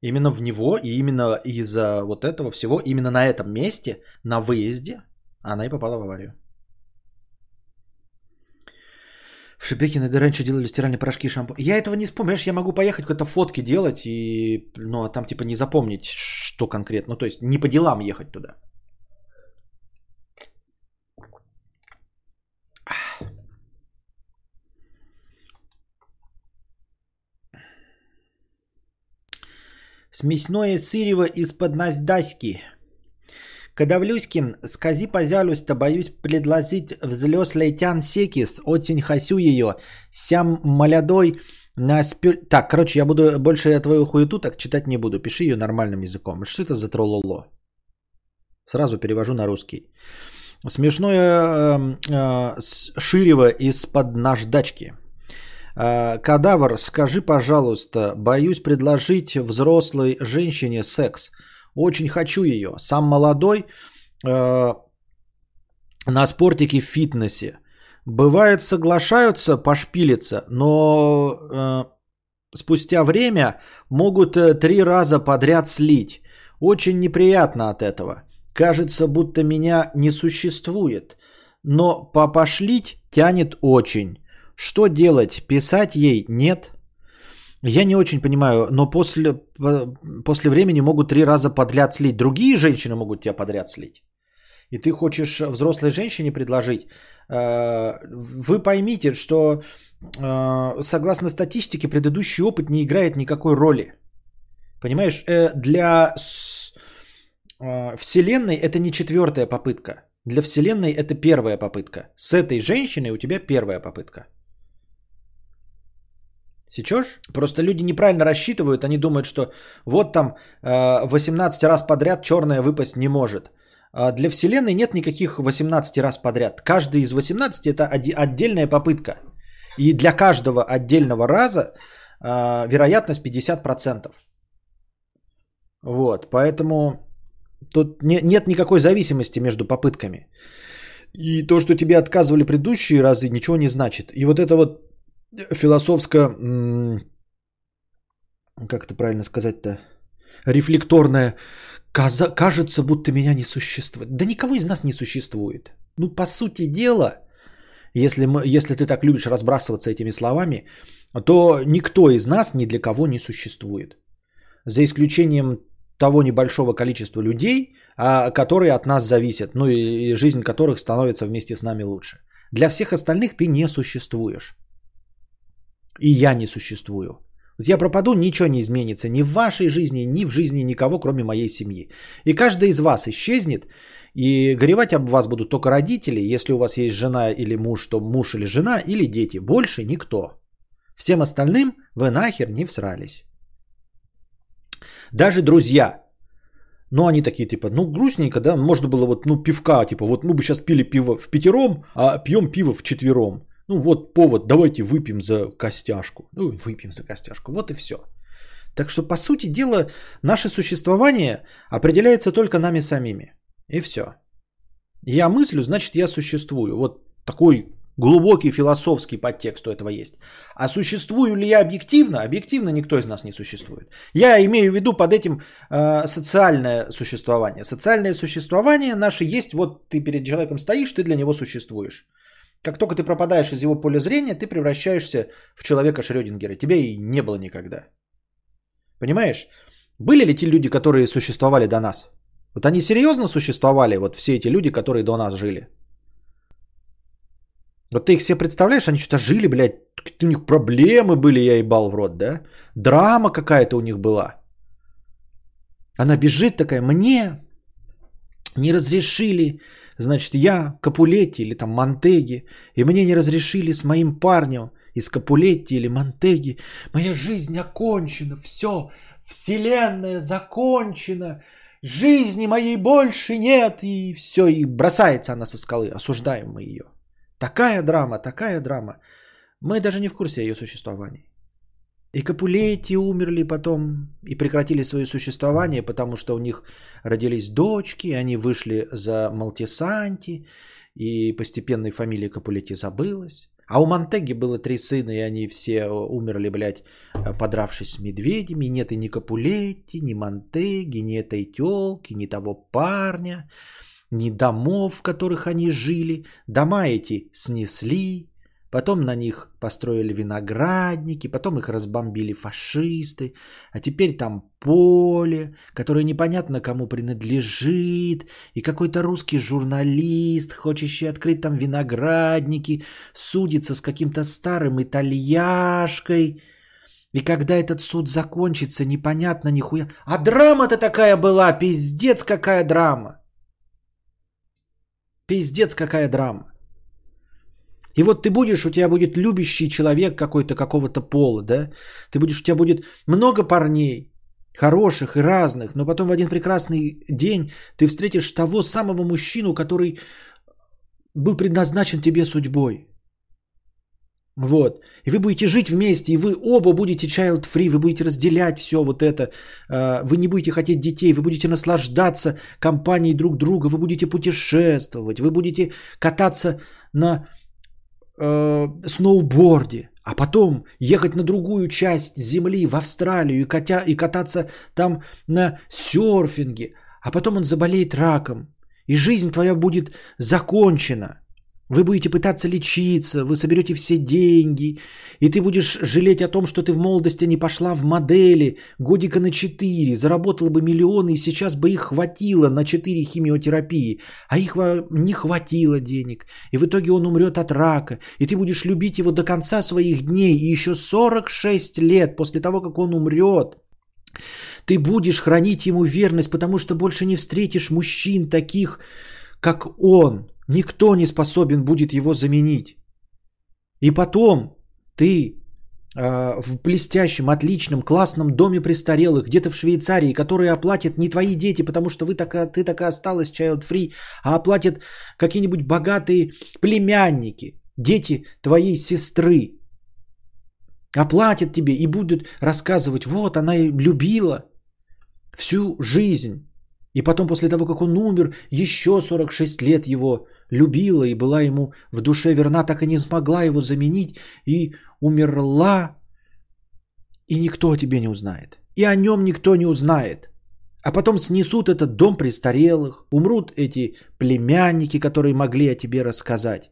Именно в него и именно из-за вот этого всего, именно на этом месте, на выезде, она и попала в аварию. В Шебекино да раньше делали стиральные порошки и шампунь. Я этого не вспомню. я могу поехать какие-то фотки делать и, ну, а там типа не запомнить, что конкретно. Ну, то есть не по делам ехать туда. Смесное сырево из-под Наздаськи. Кадавлюськин, скази, пожалуйста, боюсь предложить взлеслый тян секис. Очень хасю ее. Сям молодой на спю... Так, короче, я буду больше твою хуету так читать не буду. Пиши ее нормальным языком. Что это за трололо? Сразу перевожу на русский. Смешное э, э, ширево из-под наждачки. Э, кадавр, скажи, пожалуйста, боюсь предложить взрослой женщине секс. Очень хочу ее. Сам молодой э, на спортике в фитнесе. Бывает соглашаются пошпилиться, но э, спустя время могут э, три раза подряд слить. Очень неприятно от этого. Кажется, будто меня не существует. Но попошлить тянет очень. Что делать? Писать ей? Нет. Я не очень понимаю, но после, после времени могут три раза подряд слить. Другие женщины могут тебя подряд слить. И ты хочешь взрослой женщине предложить. Э, вы поймите, что э, согласно статистике предыдущий опыт не играет никакой роли. Понимаешь, э, для Вселенной это не четвертая попытка. Для Вселенной это первая попытка. С этой женщиной у тебя первая попытка. Сечешь? Просто люди неправильно рассчитывают, они думают, что вот там 18 раз подряд черная выпасть не может. А для Вселенной нет никаких 18 раз подряд. Каждый из 18 это отдельная попытка. И для каждого отдельного раза а, вероятность 50%. Вот, поэтому тут нет никакой зависимости между попытками. И то, что тебе отказывали предыдущие разы, ничего не значит. И вот это вот философско, как это правильно сказать-то, рефлекторная, кажется, будто меня не существует. Да никого из нас не существует. Ну, по сути дела, если, мы, если ты так любишь разбрасываться этими словами, то никто из нас ни для кого не существует. За исключением того небольшого количества людей, а, которые от нас зависят, ну и жизнь которых становится вместе с нами лучше. Для всех остальных ты не существуешь. И я не существую. Вот я пропаду, ничего не изменится ни в вашей жизни, ни в жизни никого, кроме моей семьи. И каждый из вас исчезнет, и горевать об вас будут только родители, если у вас есть жена или муж, то муж или жена, или дети. Больше никто. Всем остальным вы нахер не всрались. Даже друзья. Ну, они такие, типа, ну, грустненько, да, можно было вот, ну, пивка, типа, вот мы бы сейчас пили пиво в пятером, а пьем пиво в четвером. Ну вот повод, давайте выпьем за костяшку. Ну, выпьем за костяшку. Вот и все. Так что, по сути дела, наше существование определяется только нами самими. И все. Я мыслю, значит, я существую. Вот такой глубокий философский подтекст у этого есть. А существую ли я объективно? Объективно никто из нас не существует. Я имею в виду под этим э, социальное существование. Социальное существование наше есть, вот ты перед человеком стоишь, ты для него существуешь. Как только ты пропадаешь из его поля зрения, ты превращаешься в человека Шрёдингера. Тебя и не было никогда. Понимаешь? Были ли те люди, которые существовали до нас? Вот они серьезно существовали, вот все эти люди, которые до нас жили? Вот ты их себе представляешь, они что-то жили, блядь, у них проблемы были, я ебал в рот, да? Драма какая-то у них была. Она бежит такая, мне не разрешили, значит, я Капулетти или там Монтеги, и мне не разрешили с моим парнем из Капулетти или Монтеги. Моя жизнь окончена, все, вселенная закончена, жизни моей больше нет, и все, и бросается она со скалы, осуждаем мы ее. Такая драма, такая драма. Мы даже не в курсе ее существования. И Капулети умерли потом и прекратили свое существование, потому что у них родились дочки, они вышли за Малтисанти, и постепенно фамилия Капулети забылась. А у Монтеги было три сына, и они все умерли, блядь, подравшись с медведями. И нет и ни Капулетти, ни Монтеги, ни этой телки, ни того парня, ни домов, в которых они жили. Дома эти снесли, Потом на них построили виноградники, потом их разбомбили фашисты, а теперь там поле, которое непонятно кому принадлежит, и какой-то русский журналист, хочущий открыть там виноградники, судится с каким-то старым итальяшкой. И когда этот суд закончится, непонятно нихуя. А драма-то такая была, пиздец какая драма. Пиздец какая драма. И вот ты будешь, у тебя будет любящий человек какой-то, какого-то пола, да? Ты будешь, у тебя будет много парней, хороших и разных, но потом в один прекрасный день ты встретишь того самого мужчину, который был предназначен тебе судьбой. Вот. И вы будете жить вместе, и вы оба будете child free, вы будете разделять все вот это, а, вы не будете хотеть детей, вы будете наслаждаться компанией друг друга, вы будете путешествовать, вы будете кататься на э, сноуборде, а потом ехать на другую часть земли, в Австралию, и, катя, и кататься там на серфинге, а потом он заболеет раком, и жизнь твоя будет закончена – вы будете пытаться лечиться, вы соберете все деньги, и ты будешь жалеть о том, что ты в молодости не пошла в модели годика на 4, заработала бы миллионы, и сейчас бы их хватило на 4 химиотерапии, а их не хватило денег, и в итоге он умрет от рака, и ты будешь любить его до конца своих дней, и еще 46 лет после того, как он умрет, ты будешь хранить ему верность, потому что больше не встретишь мужчин таких, как он, Никто не способен будет его заменить. И потом ты э, в блестящем, отличном, классном доме престарелых, где-то в Швейцарии, которые оплатят не твои дети, потому что вы такая, ты такая осталась child free, а оплатят какие-нибудь богатые племянники, дети твоей сестры. Оплатят тебе и будут рассказывать, вот она любила всю жизнь. И потом после того, как он умер, еще 46 лет его любила и была ему в душе верна, так и не смогла его заменить и умерла, и никто о тебе не узнает. И о нем никто не узнает. А потом снесут этот дом престарелых, умрут эти племянники, которые могли о тебе рассказать.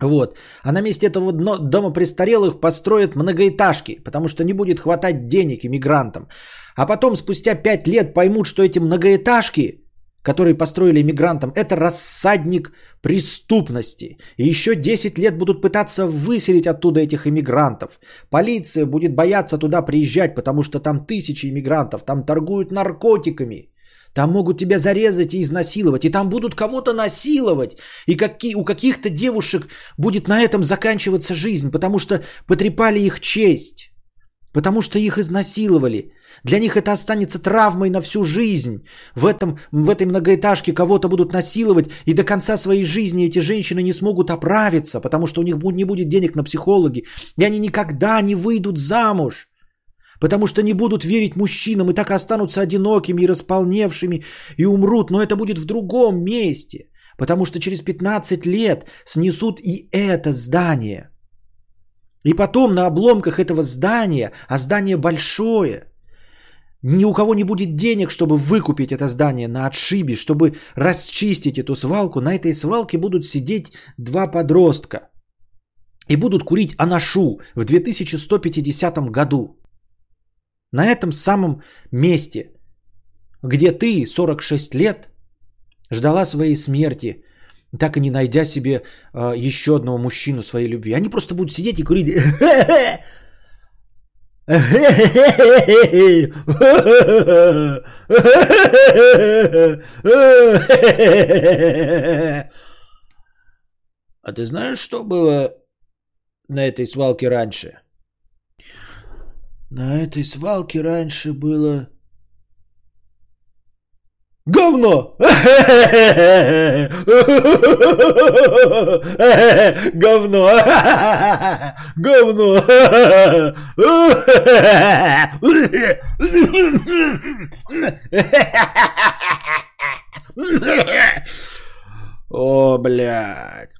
Вот. А на месте этого дома престарелых построят многоэтажки, потому что не будет хватать денег иммигрантам. А потом, спустя пять лет, поймут, что эти многоэтажки которые построили мигрантам, это рассадник преступности. И еще 10 лет будут пытаться выселить оттуда этих иммигрантов. Полиция будет бояться туда приезжать, потому что там тысячи иммигрантов, там торгуют наркотиками. Там могут тебя зарезать и изнасиловать. И там будут кого-то насиловать. И какие, у каких-то девушек будет на этом заканчиваться жизнь, потому что потрепали их честь. Потому что их изнасиловали. Для них это останется травмой на всю жизнь. В, этом, в этой многоэтажке кого-то будут насиловать, и до конца своей жизни эти женщины не смогут оправиться, потому что у них не будет денег на психологи, и они никогда не выйдут замуж. Потому что не будут верить мужчинам и так останутся одинокими и располневшими и умрут. Но это будет в другом месте. Потому что через 15 лет снесут и это здание. И потом на обломках этого здания, а здание большое – Ни у кого не будет денег, чтобы выкупить это здание на отшибе, чтобы расчистить эту свалку. На этой свалке будут сидеть два подростка и будут курить анашу в 2150 году. На этом самом месте, где ты 46 лет ждала своей смерти, так и не найдя себе э, еще одного мужчину своей любви. Они просто будут сидеть и курить. А ты знаешь, что было на этой свалке раньше? На этой свалке раньше было Говно! Говно! Говно! О, блядь.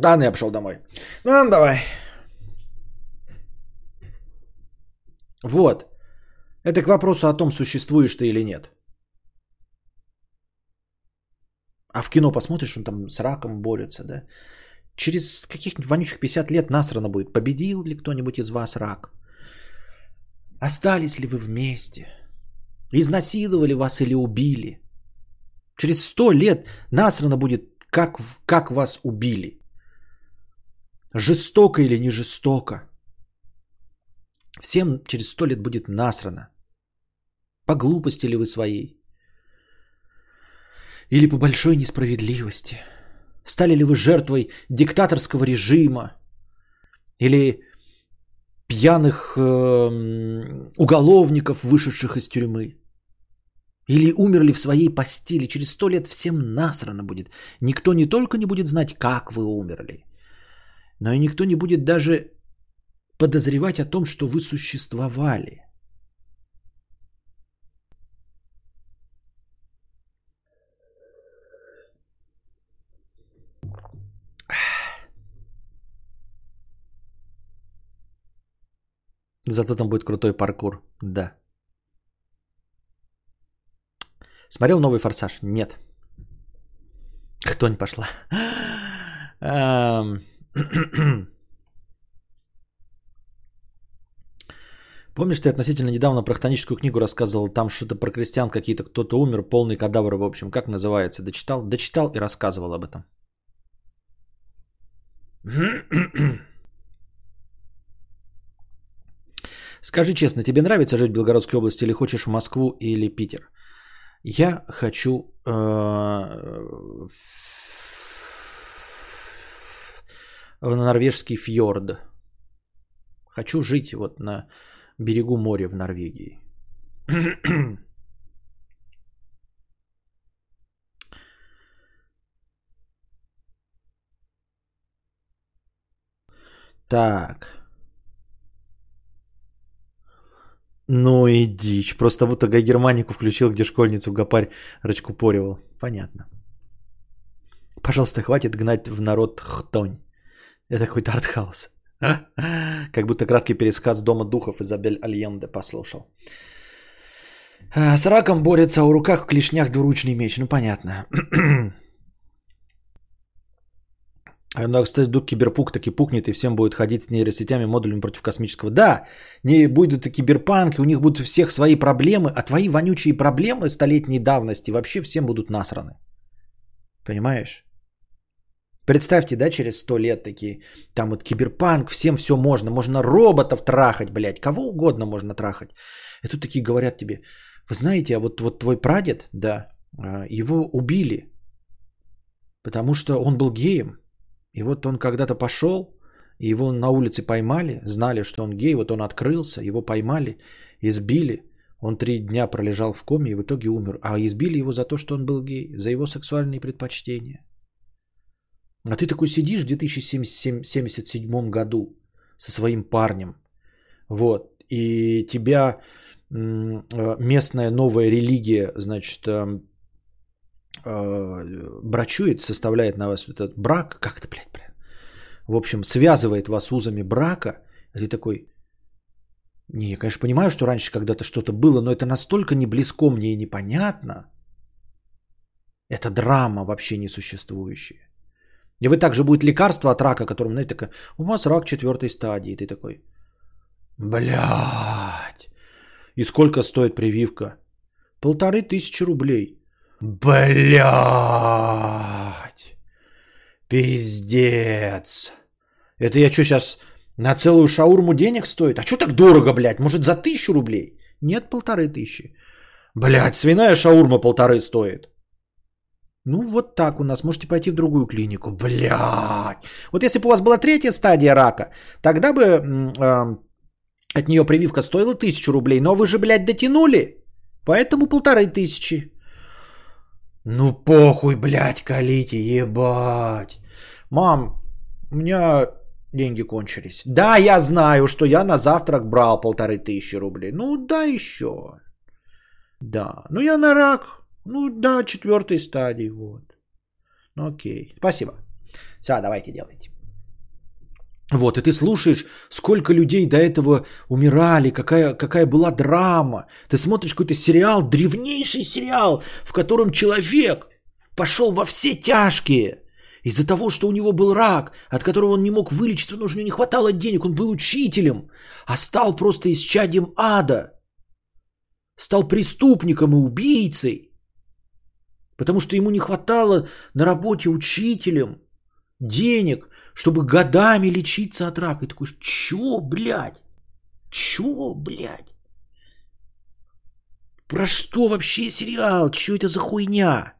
Ладно, я пошел домой. Ну, давай. Вот. Это к вопросу о том, существуешь ты или нет. А в кино посмотришь, он там с раком борется, да? Через каких-нибудь вонючих 50 лет насрано будет. Победил ли кто-нибудь из вас рак? Остались ли вы вместе? Изнасиловали вас или убили? Через 100 лет насрано будет, как, как вас убили. Жестоко или не жестоко. Всем через 100 лет будет насрано. По глупости ли вы своей? Или по большой несправедливости? Стали ли вы жертвой диктаторского режима? Или пьяных э, уголовников, вышедших из тюрьмы? Или умерли в своей постели? Через сто лет всем насрано будет. Никто не только не будет знать, как вы умерли, но и никто не будет даже подозревать о том, что вы существовали. Зато там будет крутой паркур. Да. Смотрел новый форсаж? Нет. Кто не пошла? <clears throat> Помнишь, ты относительно недавно про хтоническую книгу рассказывал, там что-то про крестьян какие-то, кто-то умер, полный кадавр, в общем, как называется? Дочитал? Дочитал и рассказывал об этом. <clears throat> Скажи честно, тебе нравится жить в Белгородской области или хочешь в Москву или Питер? Я хочу э, в норвежский фьорд. Хочу жить вот на берегу моря в Норвегии. <clears throat> Так. Ну и дичь. Просто будто Гай Германику включил, где школьницу Гапарь рачкупоривал. Понятно. Пожалуйста, хватит гнать в народ хтонь. Это какой-то артхаус. <laughs> Как будто краткий пересказ Дома духов Изабель Альенде послушал. А, с раком борется, а у руках в клешнях двуручный меч. Ну, понятно. <clears throat> Ну, кстати, вдруг киберпук таки пукнет, и всем будет ходить с нейросетями, модулями против космического. Да, не будет и киберпанк, и у них будут у всех свои проблемы, а твои вонючие проблемы столетней давности вообще всем будут насраны. Понимаешь? Представьте, да, через сто лет такие, там вот киберпанк, всем все можно, можно роботов трахать, блядь, кого угодно можно трахать. И тут такие говорят тебе, вы знаете, а вот, вот твой прадед, да, а, его убили, потому что он был геем, и вот он когда-то пошел, и его на улице поймали, знали, что он гей, вот он открылся, его поймали, избили. Он три дня пролежал в коме и в итоге умер. А избили его за то, что он был гей, за его сексуальные предпочтения. А ты такой сидишь в 2077 году со своим парнем. Вот. И тебя э, местная новая религия, значит, эм, э, брачует, составляет на вас этот брак, как это, блядь, блядь, в общем, связывает вас узами брака, и ты такой, Не, я, конечно, понимаю, что раньше когда-то что-то было, но это настолько не близко мне и непонятно. Это драма вообще несуществующая. И вы также будет лекарство от рака, которым, знаете, такая, у вас рак четвертой стадии. И ты такой, блядь. И сколько стоит прививка? Полторы тысячи рублей. Блядь. Пиздец. Это я что сейчас на целую шаурму денег стоит? А что так дорого, блядь? Может за тысячу рублей? Нет, полторы тысячи. Блядь, свиная шаурма полторы стоит. Ну, вот так у нас. Можете пойти в другую клинику. Блядь. Вот если бы у вас была третья стадия рака, тогда бы э, от нее прививка стоила тысячу рублей. Но вы же, блядь, дотянули. Поэтому полторы тысячи. Ну, похуй, блядь, колите, ебать. Мам, у меня деньги кончились. Да, я знаю, что я на завтрак брал полторы тысячи рублей. Ну, да, еще. Да. Ну, я на рак ну да, четвертой стадии, вот. Ну окей, спасибо. Все, давайте делайте. Вот, и ты слушаешь, сколько людей до этого умирали, какая, какая была драма. Ты смотришь какой-то сериал, древнейший сериал, в котором человек пошел во все тяжкие из-за того, что у него был рак, от которого он не мог вылечиться, потому у него не хватало денег, он был учителем, а стал просто исчадием ада. Стал преступником и убийцей. Потому что ему не хватало на работе учителем денег, чтобы годами лечиться от рака. И такой, чё, блядь? Чё, блядь? Про что вообще сериал? Чё это за хуйня?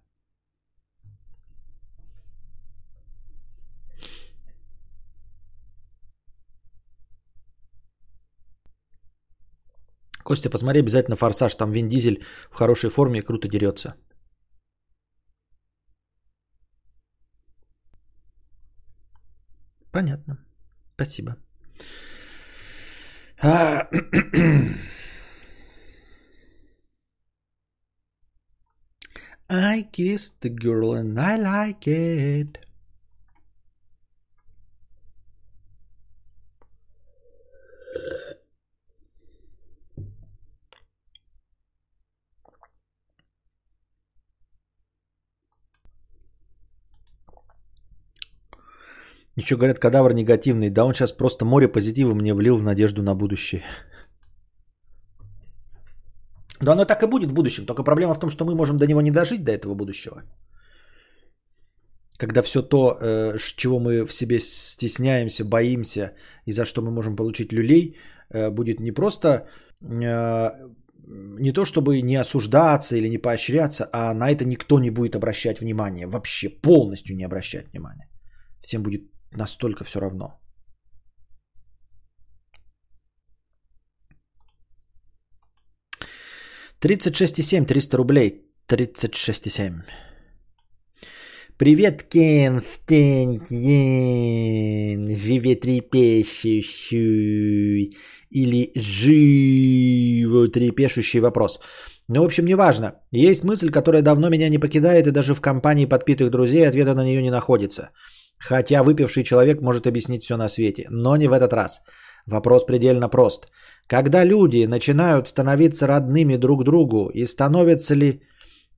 Костя, посмотри обязательно «Форсаж». Там Вин Дизель в хорошей форме и круто дерется. Понятно. Спасибо. I kissed the girl and I like it. Еще говорят, кадавр негативный. Да он сейчас просто море позитива мне влил в надежду на будущее. Да оно так и будет в будущем. Только проблема в том, что мы можем до него не дожить, до этого будущего. Когда все то, э, чего мы в себе стесняемся, боимся и за что мы можем получить люлей, э, будет не просто э, не то чтобы не осуждаться или не поощряться, а на это никто не будет обращать внимания. Вообще полностью не обращать внимания. Всем будет настолько все равно. Тридцать шесть и семь, триста рублей. Тридцать шесть и семь. Привет, Константин, животрепещущий или животрепещущий вопрос. Ну, в общем, неважно. Есть мысль, которая давно меня не покидает, и даже в компании подпитых друзей ответа на нее не находится. Хотя выпивший человек может объяснить все на свете, но не в этот раз. Вопрос предельно прост. Когда люди начинают становиться родными друг другу и становятся ли...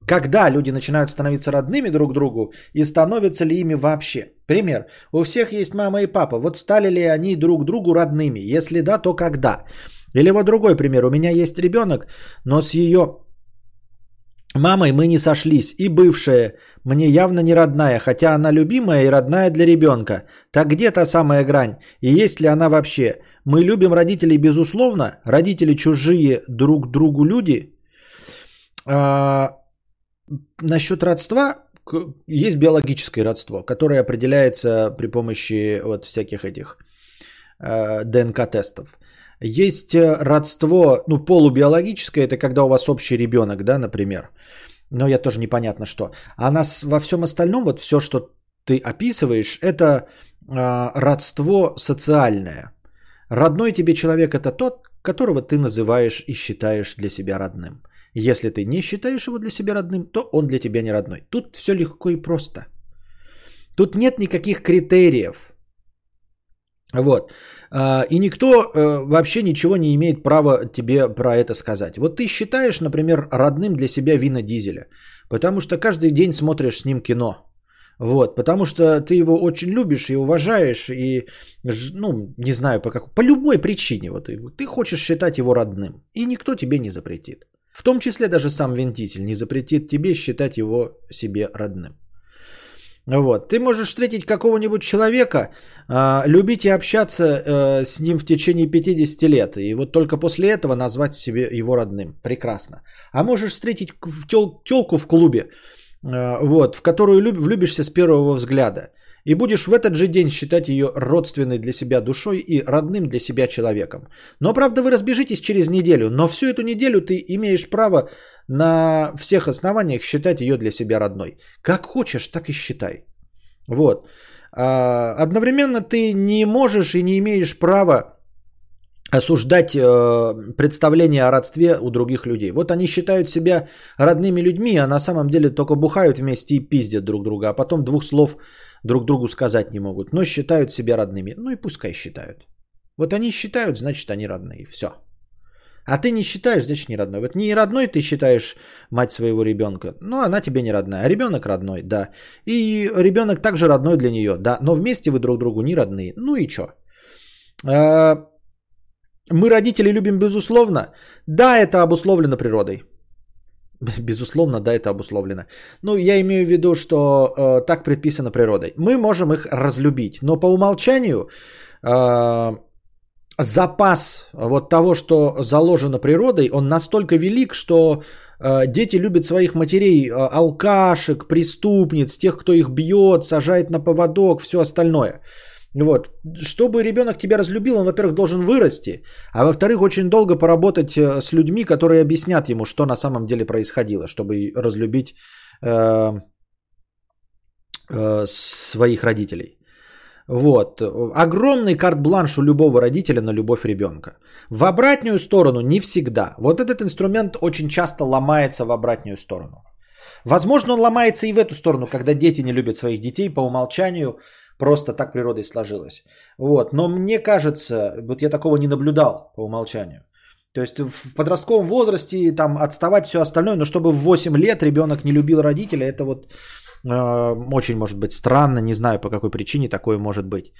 Когда люди начинают становиться родными друг другу и становятся ли ими вообще? Пример. У всех есть мама и папа. Вот стали ли они друг другу родными? Если да, то когда? Или вот другой пример. У меня есть ребенок, но с ее мамой мы не сошлись. И бывшая мне явно не родная, хотя она любимая и родная для ребенка. Так где та самая грань? И есть ли она вообще? Мы любим родителей безусловно, родители чужие друг другу люди. А, насчет родства, есть биологическое родство, которое определяется при помощи вот всяких этих э, ДНК-тестов. Есть родство, ну, полубиологическое, это когда у вас общий ребенок, да, например но я тоже непонятно что. А нас во всем остальном, вот все, что ты описываешь, это э, родство социальное. Родной тебе человек это тот, которого ты называешь и считаешь для себя родным. Если ты не считаешь его для себя родным, то он для тебя не родной. Тут все легко и просто. Тут нет никаких критериев. Вот. А, и никто э, вообще ничего не имеет права тебе про это сказать. Вот ты считаешь, например, родным для себя Вина Дизеля, потому что каждый день смотришь с ним кино. Вот, потому что ты его очень любишь и уважаешь, и, ну, не знаю по какой, по любой причине, вот, ты хочешь считать его родным, и никто тебе не запретит. В том числе даже сам Вентитель не запретит тебе считать его себе родным. Вот. Ты можешь встретить какого-нибудь человека, э, любить и общаться э, с ним в течение 50 лет, и вот только после этого назвать себе его родным. Прекрасно. А можешь встретить в тел- телку в клубе, э, вот, в которую люб- влюбишься с первого взгляда. И будешь в этот же день считать ее родственной для себя душой и родным для себя человеком. Но правда вы разбежитесь через неделю, но всю эту неделю ты имеешь право на всех основаниях считать ее для себя родной. Как хочешь, так и считай. Вот. А, одновременно ты не можешь и не имеешь права осуждать э, представления о родстве у других людей. Вот они считают себя родными людьми, а на самом деле только бухают вместе и пиздят друг друга, а потом двух слов друг другу сказать не могут, но считают себя родными. Ну и пускай считают. Вот они считают, значит они родные. Все. А ты не считаешь, значит, не родной. Вот не родной ты считаешь мать своего ребенка, но она тебе не родная. А ребенок родной, да. И ребенок также родной для нее, да. Но вместе вы друг другу не родные. Ну и что? А, мы родители любим безусловно. Да, это обусловлено природой. <laughs> Безусловно, да, это обусловлено. Ну, я имею в виду, что э, так предписано природой. Мы можем их разлюбить, но по умолчанию э, запас вот того, что заложено природой, он настолько велик, что э, дети любят своих матерей, э, алкашек, преступниц, тех, кто их бьет, сажает на поводок, все остальное. Вот. Чтобы ребенок тебя разлюбил, он, во-первых, должен вырасти, а во-вторых, очень долго поработать э, с людьми, которые объяснят ему, что на самом деле происходило, чтобы разлюбить э, э, своих родителей. Вот. Огромный карт-бланш у любого родителя на любовь ребенка. В обратную сторону не всегда. Вот этот инструмент очень часто ломается в обратную сторону. Возможно, он ломается и в эту сторону, когда дети не любят своих детей по умолчанию, просто так природой сложилось. Вот. Но мне кажется, вот я такого не наблюдал по умолчанию. То есть в подростковом возрасте там отставать все остальное, но чтобы в 8 лет ребенок не любил родителя, это вот Э, очень может быть странно, не знаю по какой причине такое может быть.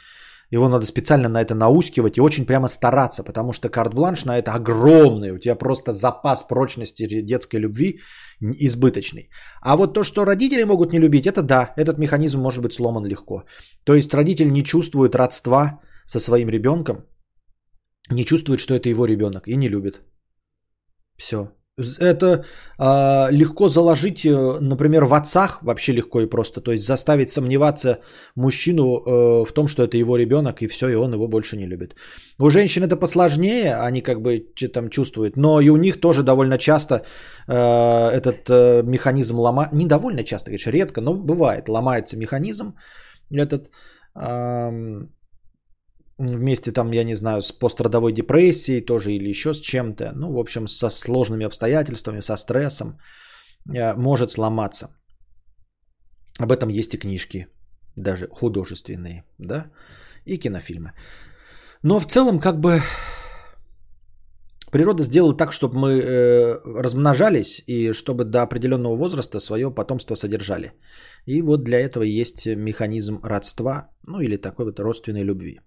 Его надо специально на это наускивать и очень прямо стараться, потому что карт-бланш на это огромный. У тебя просто запас прочности детской любви избыточный. А вот то, что родители могут не любить, это да, этот механизм может быть сломан легко. То есть родитель не чувствует родства со своим ребенком, не чувствует, что это его ребенок и не любит. Все. Это э, легко заложить, э, например, в отцах вообще легко и просто. То есть заставить сомневаться мужчину э, в том, что это его ребенок, и все, и он его больше не любит. У женщин это посложнее, они как бы там чувствуют, но и у них тоже довольно часто э, этот э, механизм ломает. Не довольно часто, конечно, редко, но бывает. Ломается механизм этот. Э, вместе там, я не знаю, с пострадовой депрессией тоже или еще с чем-то, ну, в общем, со сложными обстоятельствами, со стрессом, э, может сломаться. Об этом есть и книжки, даже художественные, да, и кинофильмы. Но в целом, как бы, природа сделала так, чтобы мы э, размножались и чтобы до определенного возраста свое потомство содержали. И вот для этого есть механизм родства, ну или такой вот родственной любви.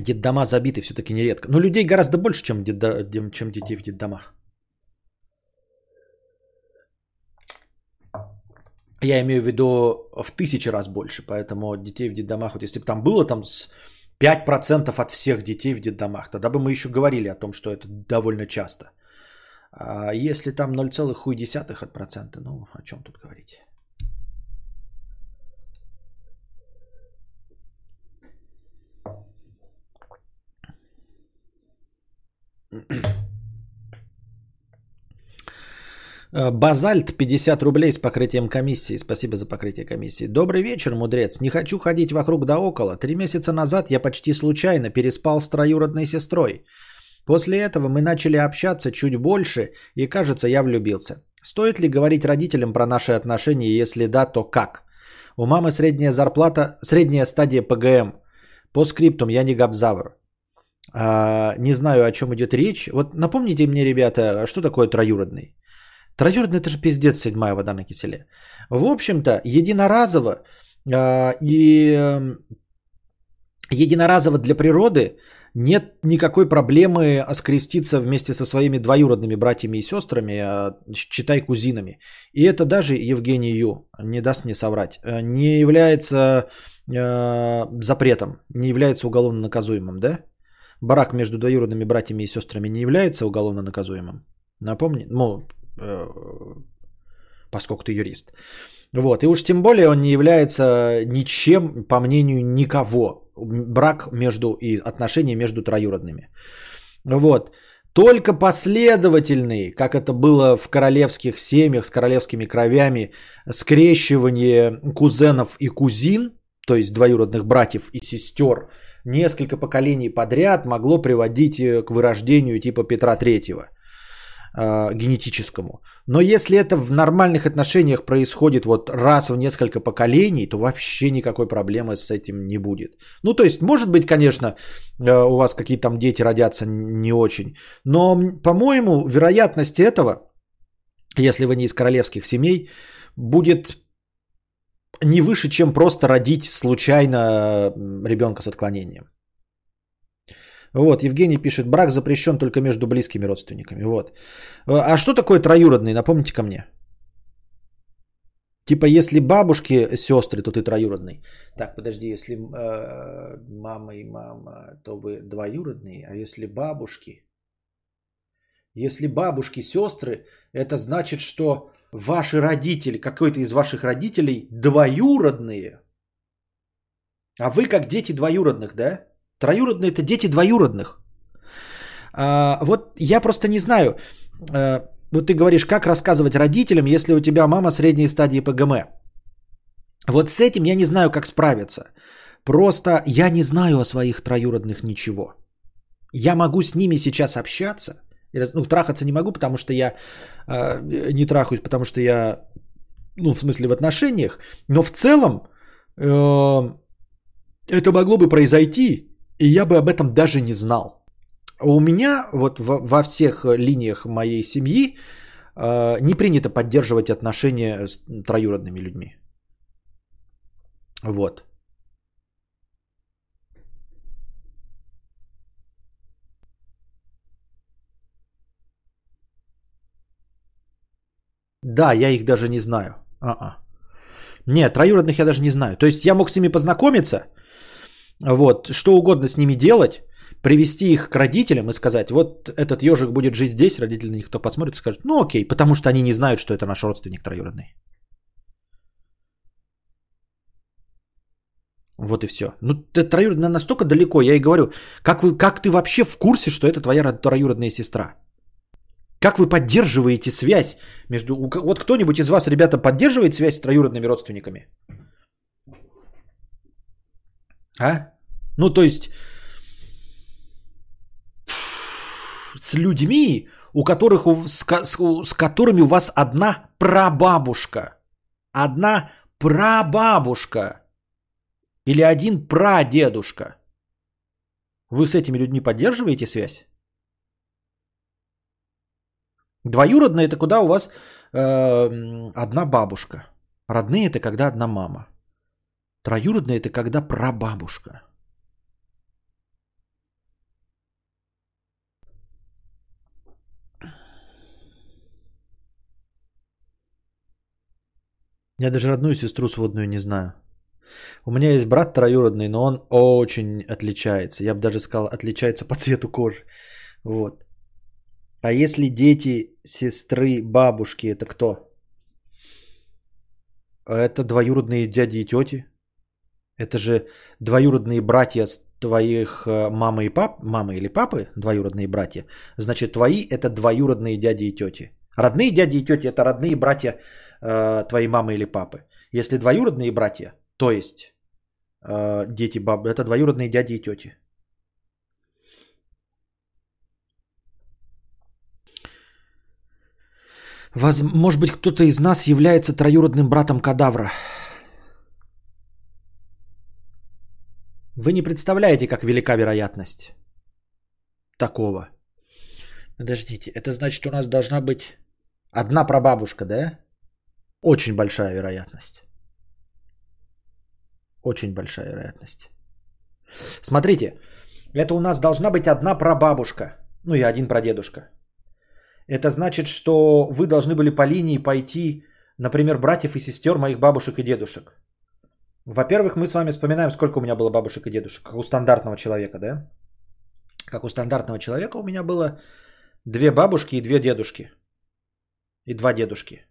Детдома забиты все-таки нередко. Но людей гораздо больше, чем, детдо, чем детей в детдомах. Я имею в виду в тысячи раз больше, поэтому детей в детдомах, вот если бы там было там с 5% от всех детей в детдомах, тогда бы мы еще говорили о том, что это довольно часто. А если там 0,1%, ну о чем тут говорить? Базальт 50 рублей с покрытием комиссии. Спасибо за покрытие комиссии. Добрый вечер, мудрец. Не хочу ходить вокруг да около. Три месяца назад я почти случайно переспал с троюродной сестрой. После этого мы начали общаться чуть больше, и кажется, я влюбился. Стоит ли говорить родителям про наши отношения, если да, то как? У мамы средняя зарплата, средняя стадия ПГМ. По скриптум я не габзавр. А, не знаю, о чем идет речь. Вот напомните мне, ребята, что такое троюродный? Троюродный это же пиздец, седьмая вода на киселе. В общем-то, единоразово а, и э, единоразово для природы нет никакой проблемы скреститься вместе со своими двоюродными братьями и сестрами, а, читай кузинами. И это даже Евгений Ю, не даст мне соврать, э, не является э, запретом, не является уголовно наказуемым, да? Брак между двоюродными братьями и сестрами не является уголовно наказуемым. Напомни, ну, э, поскольку ты юрист. Вот, и уж тем более он не является ничем, по мнению никого, брак между и отношения между троюродными. Вот. Только последовательный, как это было в королевских семьях с королевскими кровями, скрещивание кузенов и кузин, то есть двоюродных братьев и сестер, несколько поколений подряд могло приводить э, к вырождению типа Петра Третьего э, генетическому. Но если это в нормальных отношениях происходит вот раз в несколько поколений, то вообще никакой проблемы с этим не будет. Ну, то есть, может быть, конечно, э, у вас какие-то там дети родятся не очень, но, по-моему, вероятность этого, если вы не из королевских семей, будет не выше, чем просто родить случайно ребенка с отклонением. Вот, Евгений пишет, брак запрещен только между близкими родственниками. Вот. А что такое троюродный? Напомните ко мне. Типа, если бабушки сестры, то ты троюродный. Так, подожди, если э, мама и мама, то вы двоюродные, а если бабушки? Если бабушки сестры, это значит, что ваши родители, какой-то из ваших родителей двоюродные. А вы как дети двоюродных, да? Троюродные это дети двоюродных. А, вот я просто не знаю. А, вот ты говоришь, как рассказывать родителям, если у тебя мама средней стадии ПГМ. Вот с этим я не знаю, как справиться. Просто я не знаю о своих троюродных ничего. Я могу с ними сейчас общаться. Ну, трахаться не могу, потому что я э, не трахаюсь, потому что я, ну, в смысле, в отношениях. Но в целом э, это могло бы произойти, и я бы об этом даже не знал. У меня вот во, во всех линиях моей семьи э, не принято поддерживать отношения с троюродными людьми. Вот. Да, я их даже не знаю. А-а. Нет, троюродных я даже не знаю. То есть я мог с ними познакомиться, вот, что угодно с ними делать, привести их к родителям и сказать, вот этот ежик будет жить здесь, родители на них кто посмотрит скажут, ну окей, потому что они не знают, что это наш родственник троюродный. Вот и все. Ну, ты троюродная настолько далеко, я и говорю, как, вы, как ты вообще в курсе, что это твоя троюродная сестра? Как вы поддерживаете связь между... Вот кто-нибудь из вас, ребята, поддерживает связь с троюродными родственниками? А? Ну, то есть с людьми, у которых, с, с, которыми у вас одна прабабушка. Одна прабабушка. Или один прадедушка. Вы с этими людьми поддерживаете связь? Двоюродные это куда у вас э, одна бабушка. Родные это когда одна мама. Троюродные это когда прабабушка. Я даже родную сестру сводную не знаю. У меня есть брат троюродный, но он очень отличается. Я бы даже сказал, отличается по цвету кожи. Вот. А если дети, сестры, бабушки, это кто? Это двоюродные дяди и тети. Это же двоюродные братья твоих э, мамы и пап, мамы или папы, двоюродные братья. Значит, твои это двоюродные дяди и тети. Родные дяди и тети это родные братья э, твоей мамы или папы. Если двоюродные братья, то есть э, дети, бабы, это двоюродные дяди и тети. Воз... Может быть, кто-то из нас является троюродным братом кадавра. Вы не представляете, как велика вероятность такого. Подождите, это значит, у нас должна быть одна прабабушка, да? Очень большая вероятность. Очень большая вероятность. Смотрите, это у нас должна быть одна прабабушка, ну и один прадедушка. Это значит, что вы должны были по линии пойти, например, братьев и сестер моих бабушек и дедушек. Во-первых, мы с вами вспоминаем, сколько у меня было бабушек и дедушек, как у стандартного человека, да? Как у стандартного человека у меня было две бабушки и две дедушки. И два дедушки.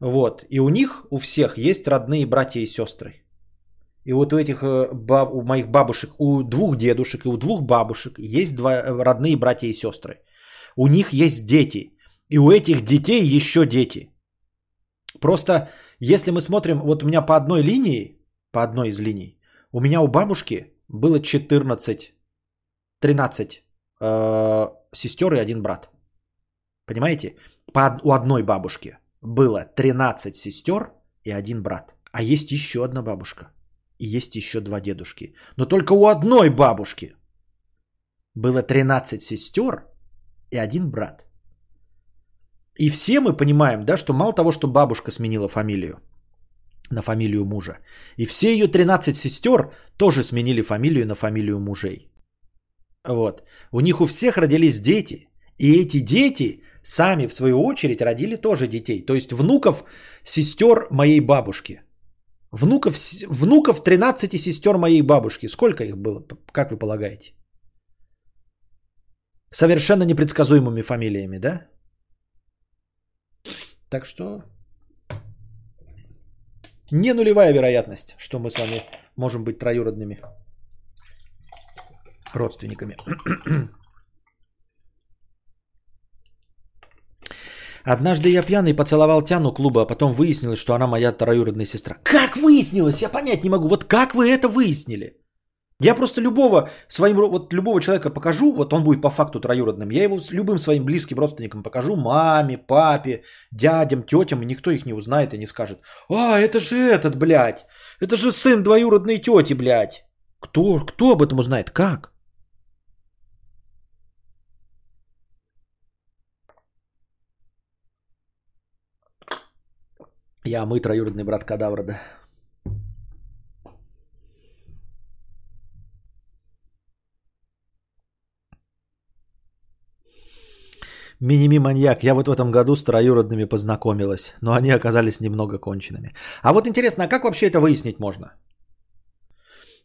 Вот. И у них, у всех, есть родные братья и сестры. И вот у этих э, у моих бабушек, у двух дедушек и у двух бабушек есть два э, родные братья и сестры. У них есть дети. И у этих детей еще дети. Просто если мы смотрим, вот у меня по одной линии, по одной из линий, у меня у бабушки было 14, 13 э, сестер и один брат. Понимаете? По, у одной бабушки было 13 сестер и один брат. А есть еще одна бабушка. И есть еще два дедушки. Но только у одной бабушки было 13 сестер и один брат. И все мы понимаем, да, что мало того, что бабушка сменила фамилию на фамилию мужа, и все ее 13 сестер тоже сменили фамилию на фамилию мужей. Вот. У них у всех родились дети, и эти дети сами в свою очередь родили тоже детей. То есть внуков сестер моей бабушки. Внуков, внуков 13 сестер моей бабушки. Сколько их было, как вы полагаете? Совершенно непредсказуемыми фамилиями, да? Так что не нулевая вероятность, что мы с вами можем быть троюродными родственниками. <clears throat> Однажды я пьяный поцеловал Тяну клуба, а потом выяснилось, что она моя троюродная сестра. Как выяснилось? Я понять не могу. Вот как вы это выяснили? Я просто любого своим, вот любого человека покажу, вот он будет по факту троюродным. Я его с любым своим близким родственникам покажу, маме, папе, дядям, тетям, и никто их не узнает и не скажет. А, это же этот, блядь, это же сын двоюродной тети, блядь. Кто, кто об этом узнает? Как? Я мы троюродный брат кадавра, да. Миними маньяк. Я вот в этом году с троюродными познакомилась, но они оказались немного конченными. А вот интересно, а как вообще это выяснить можно?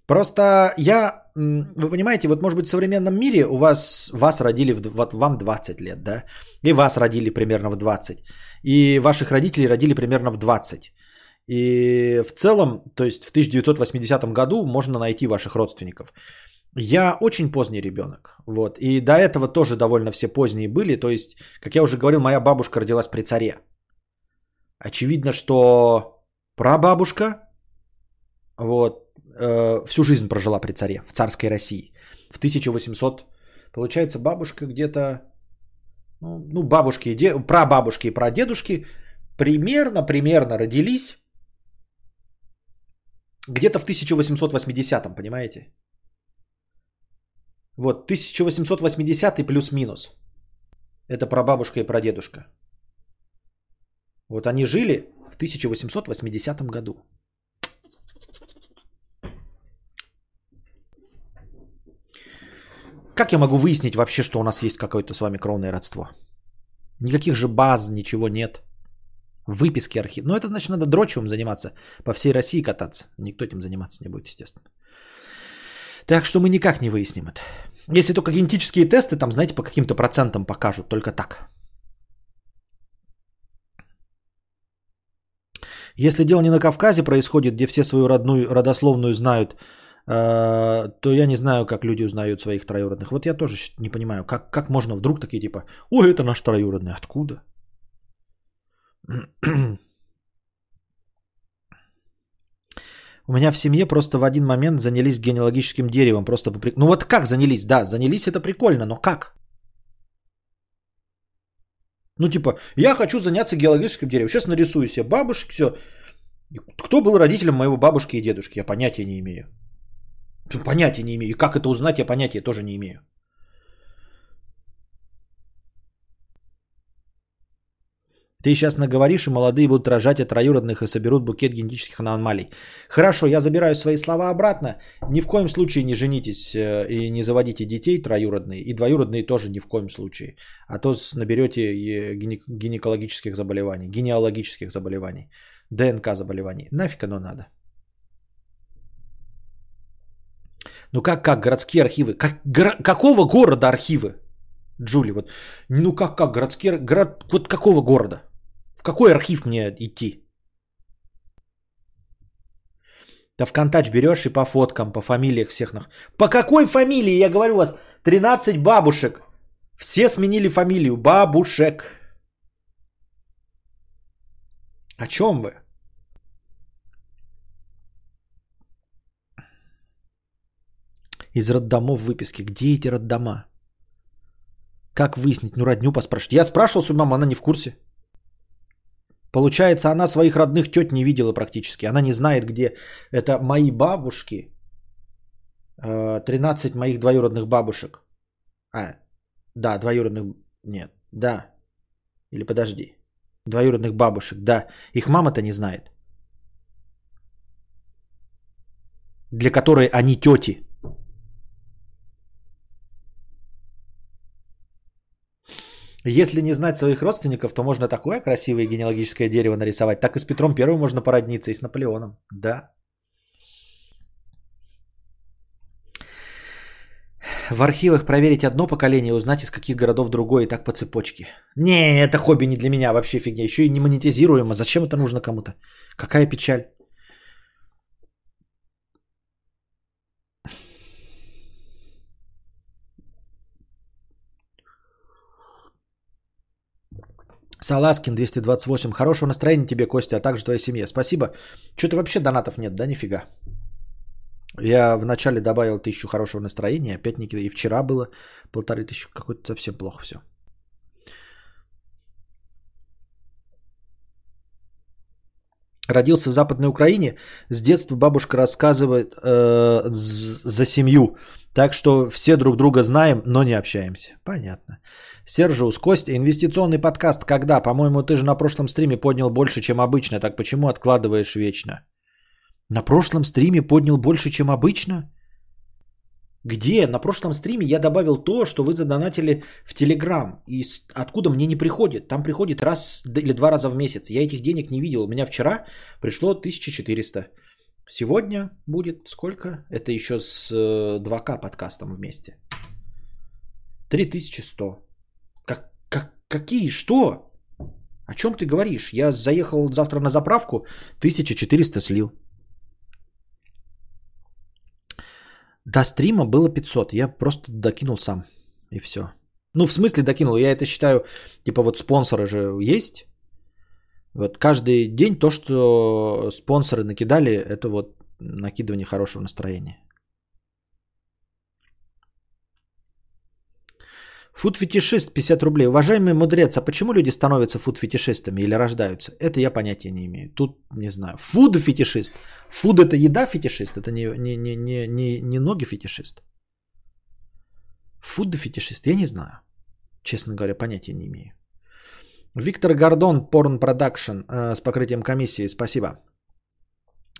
Просто я, вы понимаете, вот может быть в современном мире у вас, вас родили, в, вот вам 20 лет, да, и вас родили примерно в 20, и ваших родителей родили примерно в 20. И в целом, то есть в 1980 году можно найти ваших родственников. Я очень поздний ребенок. Вот. И до этого тоже довольно все поздние были. То есть, как я уже говорил, моя бабушка родилась при царе. Очевидно, что прабабушка вот, э, всю жизнь прожила при царе в царской России. В 1800, получается, бабушка где-то, ну, ну бабушки, де, прабабушки и прадедушки примерно, примерно родились где-то в 1880, понимаете? Вот, 1880 плюс-минус. Это прабабушка и прадедушка. Вот они жили в 1880 году. Как я могу выяснить вообще, что у нас есть какое-то с вами кровное родство? Никаких же баз, ничего нет. Выписки архив. Ну, это значит, надо дрочевым заниматься. По всей России кататься. Никто этим заниматься не будет, естественно. Так что мы никак не выясним это. Если только генетические тесты, там, знаете, по каким-то процентам покажут, только так. Если дело не на Кавказе происходит, где все свою родную родословную знают, э, то я не знаю, как люди узнают своих троюродных. Вот я тоже не понимаю, как, как можно вдруг такие типа, ой, это наш троюродный, откуда? <clears throat> У меня в семье просто в один момент занялись генеалогическим деревом. Просто по... Ну вот как занялись? Да, занялись это прикольно, но как? Ну, типа, я хочу заняться геологическим деревом. Сейчас нарисую себе бабушек, все. Кто был родителем моего бабушки и дедушки? Я понятия не имею. Понятия не имею. И как это узнать, я понятия тоже не имею. Ты сейчас наговоришь, и молодые будут рожать от троюродных и соберут букет генетических аномалий. Хорошо, я забираю свои слова обратно. Ни в коем случае не женитесь э, и не заводите детей троюродные. И двоюродные тоже ни в коем случае. А то наберете гинекологических заболеваний, генеалогических заболеваний, ДНК заболеваний. Нафиг оно надо. Ну как, как, городские архивы? Как, гор, какого города архивы? Джули, вот, ну как, как, городские, город, вот какого города? В какой архив мне идти? Да в контач берешь и по фоткам, по фамилиях всех. По какой фамилии? Я говорю вас, 13 бабушек. Все сменили фамилию. Бабушек. О чем вы? Из роддомов выписки. Где эти роддома? Как выяснить? Ну, родню поспрашивать. Я спрашивал свою маму, она не в курсе. Получается, она своих родных тет не видела практически. Она не знает, где это мои бабушки. 13 э, моих двоюродных бабушек. А, да, двоюродных... Нет, да. Или подожди. Двоюродных бабушек, да. Их мама-то не знает. Для которой они тети. Если не знать своих родственников, то можно такое красивое генеалогическое дерево нарисовать. Так и с Петром Первым можно породниться, и с Наполеоном. Да. В архивах проверить одно поколение, узнать из каких городов другое, и так по цепочке. Не, это хобби не для меня, вообще фигня. Еще и не монетизируемо. Зачем это нужно кому-то? Какая печаль. Саласкин 228. Хорошего настроения тебе, Костя, а также твоей семье. Спасибо. Что-то вообще донатов нет, да, нифига. Я вначале добавил тысячу хорошего настроения, опять не И вчера было полторы тысячи. Какой-то совсем плохо все. Родился в Западной Украине. С детства бабушка рассказывает э, за семью. Так что все друг друга знаем, но не общаемся. Понятно. Сержус, Костя, инвестиционный подкаст когда? По-моему, ты же на прошлом стриме поднял больше, чем обычно. Так почему откладываешь вечно? На прошлом стриме поднял больше, чем обычно? Где? На прошлом стриме я добавил то, что вы задонатили в Телеграм. И откуда мне не приходит? Там приходит раз или два раза в месяц. Я этих денег не видел. У меня вчера пришло 1400. Сегодня будет сколько? Это еще с 2К э, подкастом вместе. 3100. Как, какие? Что? О чем ты говоришь? Я заехал завтра на заправку, 1400 слил. До стрима было 500. Я просто докинул сам. И все. Ну, в смысле докинул? Я это считаю, типа вот спонсоры же есть. Вот каждый день то, что спонсоры накидали, это вот накидывание хорошего настроения. Фуд-фетишист 50 рублей. Уважаемый мудрец, а почему люди становятся фуд-фетишистами или рождаются? Это я понятия не имею. Тут не знаю. Фуд-фетишист. Фуд это еда фетишист, это не, не, не, не, не, не ноги фетишист. Food -фетишист, я не знаю. Честно говоря, понятия не имею. Виктор Гордон, Porn Production э, с покрытием комиссии, спасибо.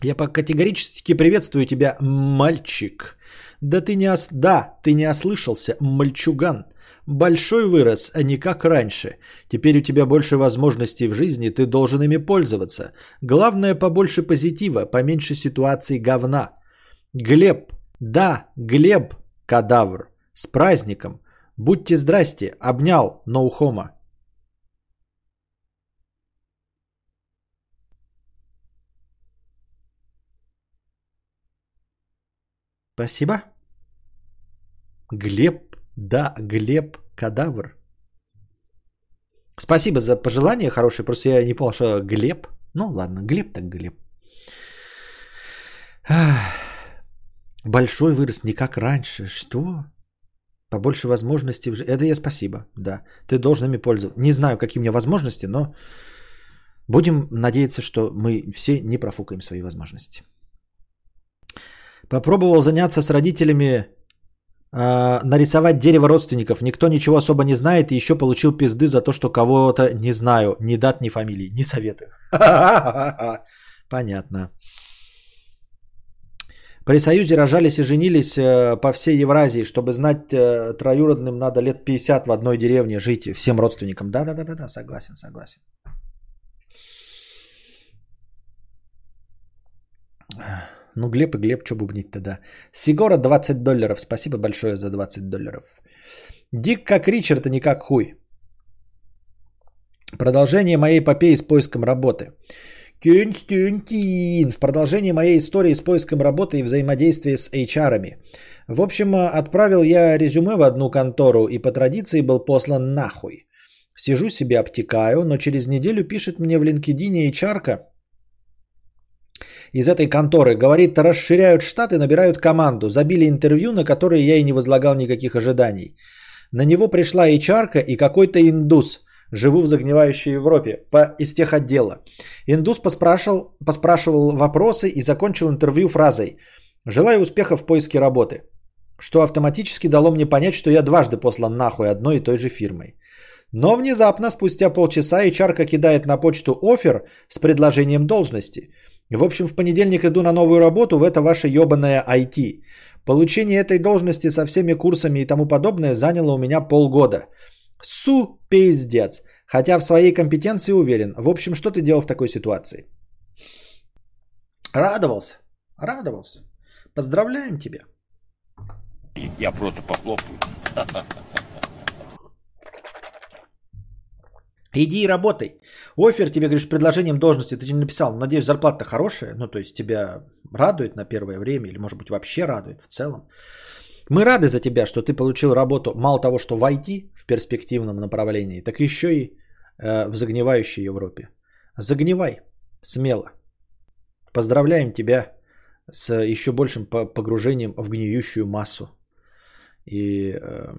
Я категорически приветствую тебя, мальчик. Да ты не, ос... да, ты не ослышался, мальчуган. Большой вырос, а не как раньше. Теперь у тебя больше возможностей в жизни, ты должен ими пользоваться. Главное побольше позитива, поменьше ситуаций говна. Глеб, да, Глеб, кадавр, с праздником. Будьте здрасте, обнял, ноухома. Спасибо. Глеб да, Глеб Кадавр. Спасибо за пожелание хорошее. Просто я не понял, что Глеб. Ну ладно, Глеб так Глеб. Большой вырос не как раньше. Что? Побольше возможностей. Это я спасибо, да. Ты должен ими пользоваться. Не знаю, какие у меня возможности, но будем надеяться, что мы все не профукаем свои возможности. Попробовал заняться с родителями а, нарисовать дерево родственников. Никто ничего особо не знает и еще получил пизды за то, что кого-то не знаю. Ни дат, ни фамилии. Не советую. <laughs> Понятно. При Союзе рожались и женились э, по всей Евразии. Чтобы знать э, троюродным, надо лет 50 в одной деревне жить всем родственникам. Да-да-да-да, согласен, согласен. Ну, Глеб и Глеб, что бубнить тогда? Сигора 20 долларов. Спасибо большое за 20 долларов. Дик как Ричард, а не как хуй. Продолжение моей эпопеи с поиском работы. Константин. В продолжении моей истории с поиском работы и взаимодействия с HR-ами. В общем, отправил я резюме в одну контору и по традиции был послан нахуй. Сижу себе, обтекаю, но через неделю пишет мне в LinkedIn HR из этой конторы. Говорит, расширяют штат и набирают команду. Забили интервью, на которое я и не возлагал никаких ожиданий. На него пришла HR и какой-то индус. Живу в загнивающей Европе по, из тех отдела. Индус поспрашивал, поспрашивал вопросы и закончил интервью фразой «Желаю успеха в поиске работы», что автоматически дало мне понять, что я дважды послан нахуй одной и той же фирмой. Но внезапно, спустя полчаса, HR кидает на почту офер с предложением должности. В общем, в понедельник иду на новую работу в это ваше ебаное IT. Получение этой должности со всеми курсами и тому подобное заняло у меня полгода. Су пиздец. Хотя в своей компетенции уверен. В общем, что ты делал в такой ситуации? Радовался. Радовался. Поздравляем тебя. Я просто похлопаю. Иди и работай. Офер тебе, говоришь, предложением должности ты не написал. Надеюсь, зарплата хорошая. Ну, то есть тебя радует на первое время или, может быть, вообще радует в целом. Мы рады за тебя, что ты получил работу мало того, что в IT в перспективном направлении, так еще и э, в загнивающей Европе. Загнивай смело. Поздравляем тебя с еще большим по- погружением в гниющую массу и э,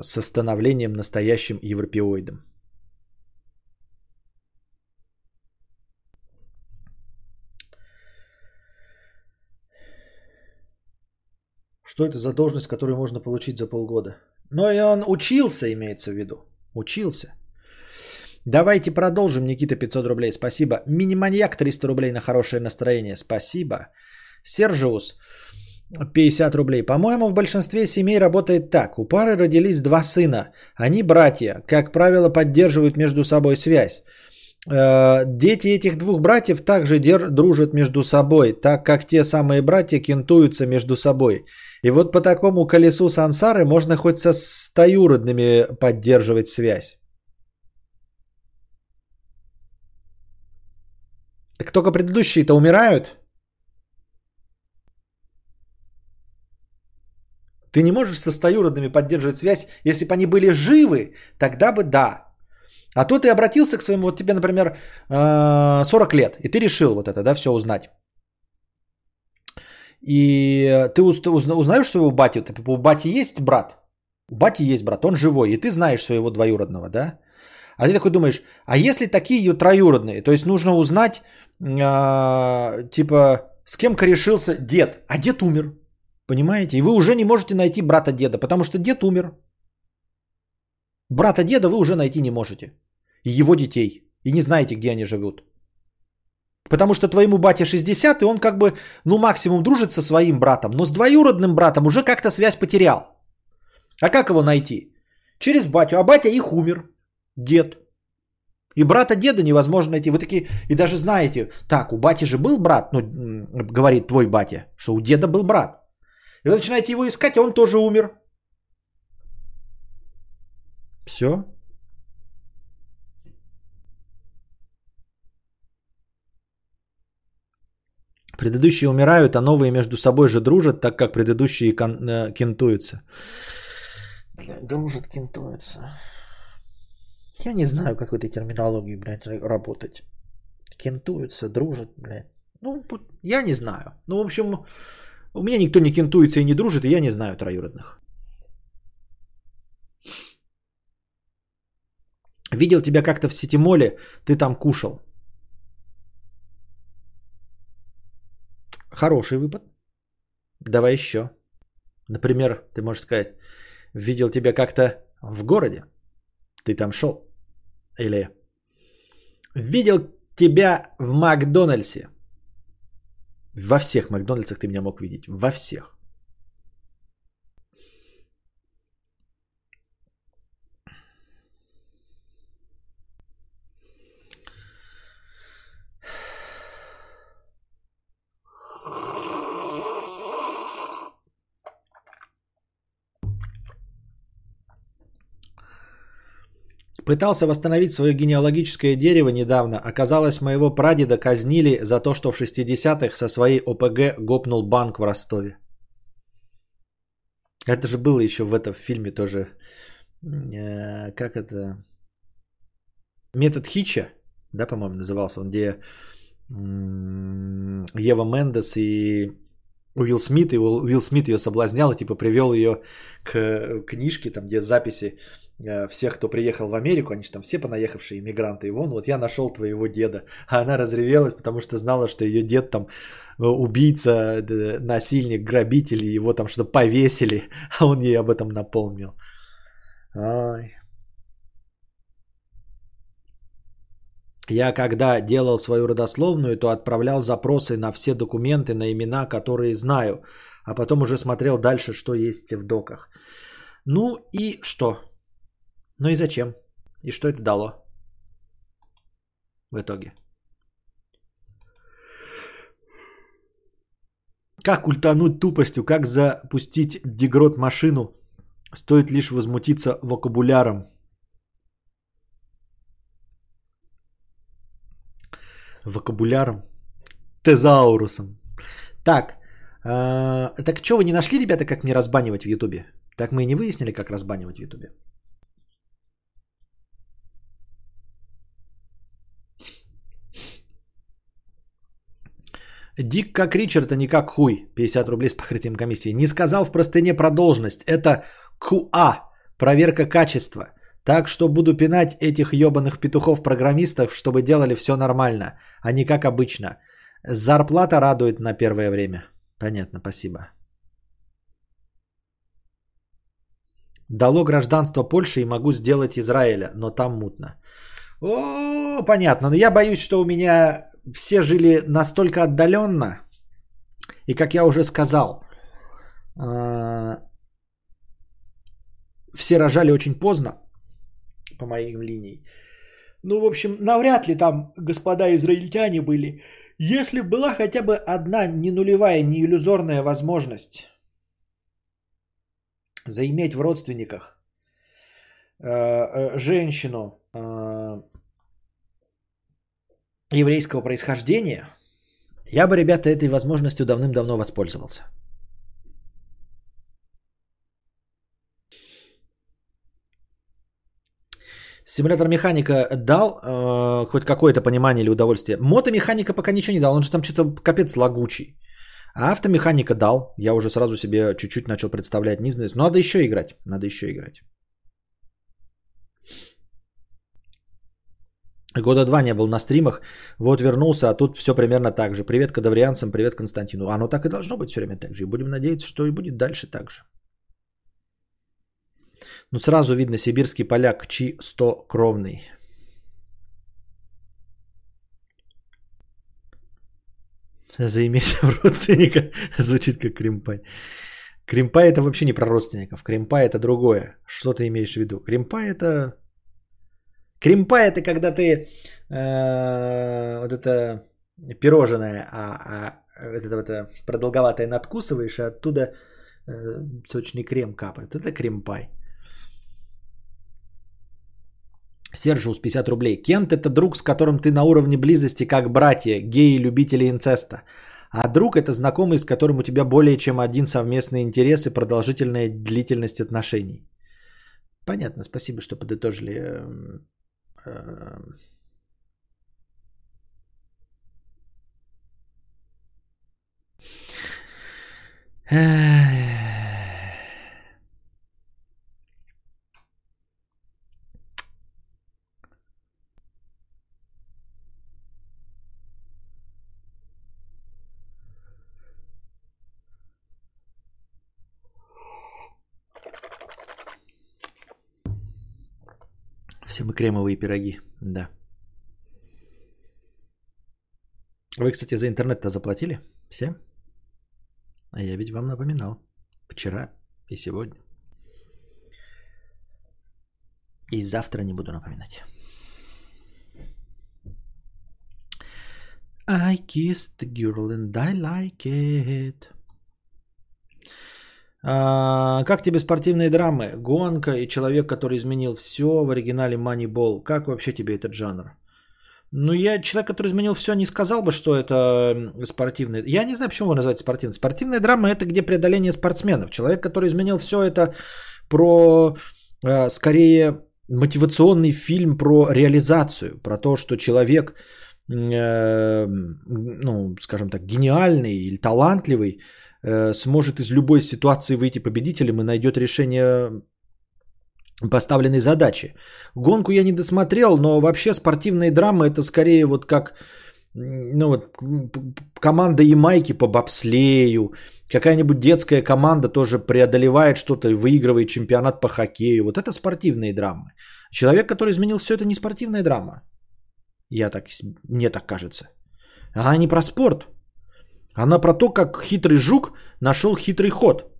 с становлением настоящим европеоидом. Что это за должность, которую можно получить за полгода? Но и он учился, имеется в виду. Учился. Давайте продолжим. Никита 500 рублей. Спасибо. Миниманьяк 300 рублей на хорошее настроение. Спасибо. Сержиус 50 рублей. По-моему, в большинстве семей работает так. У пары родились два сына. Они братья. Как правило, поддерживают между собой связь. Э, Дети этих двух братьев также дружат между собой, так как те самые братья кентуются между собой. И вот по такому колесу сансары можно хоть со стоюродными поддерживать связь. Так только предыдущие-то умирают. Ты не можешь со стоюродными поддерживать связь. Если бы они были живы, тогда бы да. А то ты обратился к своему, вот тебе, например, э, 40 лет, и ты решил вот это, да, все узнать. И ты уз- узна- узнаешь своего батю, у бати есть брат? У бати есть брат, он живой, и ты знаешь своего двоюродного, да? А ты такой думаешь, а если такие троюродные, то есть нужно узнать, а, типа, с кем корешился дед, а дед умер, понимаете? И вы уже не можете найти брата деда, потому что дед умер. Брата деда вы уже найти не можете. И его детей. И не знаете, где они живут. Потому что твоему бате 60, и он как бы, ну, максимум дружит со своим братом, но с двоюродным братом уже как-то связь потерял. А как его найти? Через батю. А батя их умер. Дед. И брата деда невозможно найти. Вы такие, и даже знаете, так, у бати же был брат, ну, говорит твой батя, что у деда был брат. И вы начинаете его искать, а он тоже умер. Все. Предыдущие умирают, а новые между собой же дружат, так как предыдущие кон- э, кентуются. Дружат, кентуются. Я не знаю, как в этой терминологии, блядь, работать. Кентуются, дружат, блядь. Ну, я не знаю. Ну, в общем, у меня никто не кентуется и не дружит, и я не знаю троюродных. Видел тебя как-то в сетимоле, ты там кушал. Хороший выпад. Давай еще. Например, ты можешь сказать, видел тебя как-то в городе, ты там шел. Или видел тебя в Макдональдсе. Во всех Макдональдсах ты меня мог видеть. Во всех. Пытался восстановить свое генеалогическое дерево недавно. Оказалось, моего прадеда казнили за то, что в 60-х со своей ОПГ гопнул банк в Ростове. Это же было еще в этом фильме тоже. Э, как это? Метод Хича, да, по-моему, назывался он, где Ева Мендес и Уилл Смит, и Уилл Смит ее соблазнял и типа привел ее к книжке, там, где записи Э, всех, кто приехал в Америку, они же там все понаехавшие иммигранты, и вон, вот я нашел твоего деда. А она разревелась, потому что знала, что ее дед там э, убийца, насильник, грабитель, его там что-то повесили, <laughs> а он ей об этом напомнил. Ой. Я когда делал свою родословную, то отправлял запросы на все документы, на имена, которые знаю, а потом уже смотрел дальше, что есть в доках. Ну и что? Ну и зачем? И что это дало в итоге? Как ультануть тупостью, как запустить дегрот машину? Стоит лишь возмутиться вокабуляром. Вокабуляром? Тезаурусом. Так, э, так что вы не нашли, ребята, как мне разбанивать в Ютубе? Так мы и не выяснили, как разбанивать в Ютубе. Дик как Ричард, а не как хуй. 50 рублей с покрытием комиссии. Не сказал в простыне про должность. Это КУА. Проверка качества. Так что буду пинать этих ебаных петухов-программистов, чтобы делали все нормально, а не как обычно. Зарплата радует на первое время. Понятно, спасибо. Дало гражданство Польши и могу сделать Израиля, но там мутно. О, понятно. Но я боюсь, что у меня все жили настолько отдаленно, и как я уже сказал, а, все рожали очень поздно, по моим линии. Ну, в общем, навряд ли там господа израильтяне были. Если была хотя бы одна не нулевая, не иллюзорная возможность заиметь в родственниках э, э, женщину, э, еврейского происхождения, я бы, ребята, этой возможностью давным-давно воспользовался. Симулятор механика дал э, хоть какое-то понимание или удовольствие. Мотомеханика пока ничего не дал, он же там что-то капец лагучий. А автомеханика дал. Я уже сразу себе чуть-чуть начал представлять низменность. Но надо еще играть. Надо еще играть. Года два не был на стримах, вот вернулся, а тут все примерно так же. Привет кадаврианцам, привет Константину. Оно так и должно быть все время так же. И будем надеяться, что и будет дальше так же. Ну сразу видно сибирский поляк, чи 100 кровный. Заиметь <laughs> родственника звучит как Кримпай. Кримпай это вообще не про родственников. Кримпай это другое. Что ты имеешь в виду? Кримпай это Кремпа это когда ты э, вот это пирожное, а, а это, это продолговатое надкусываешь, и оттуда э, сочный крем капает. Это кремпай. Сержус 50 рублей. Кент это друг, с которым ты на уровне близости как братья, геи, любители инцеста. А друг это знакомый, с которым у тебя более чем один совместный интерес и продолжительная длительность отношений. Понятно, спасибо, что подытожили эм, <sighs> <sighs> Эм. Все мы кремовые пироги, да. Вы, кстати, за интернет-то заплатили? Все? А я ведь вам напоминал. Вчера и сегодня. И завтра не буду напоминать. I kissed the girl and I like it. А, как тебе спортивные драмы? Гонка и человек, который изменил все в оригинале Moneyball. Как вообще тебе этот жанр? Ну, я человек, который изменил все, не сказал бы, что это спортивный. Я не знаю, почему вы называете спортивной. Спортивная драма это где преодоление спортсменов. Человек, который изменил все, это про э, скорее мотивационный фильм про реализацию, про то, что человек, э, ну, скажем так, гениальный или талантливый, сможет из любой ситуации выйти победителем и найдет решение поставленной задачи. Гонку я не досмотрел, но вообще спортивные драмы это скорее вот как ну вот, команда Ямайки по бобслею, какая-нибудь детская команда тоже преодолевает что-то, выигрывает чемпионат по хоккею. Вот это спортивные драмы. Человек, который изменил все, это не спортивная драма. Я так, мне так кажется. Она не про спорт. Она про то, как хитрый жук нашел хитрый ход.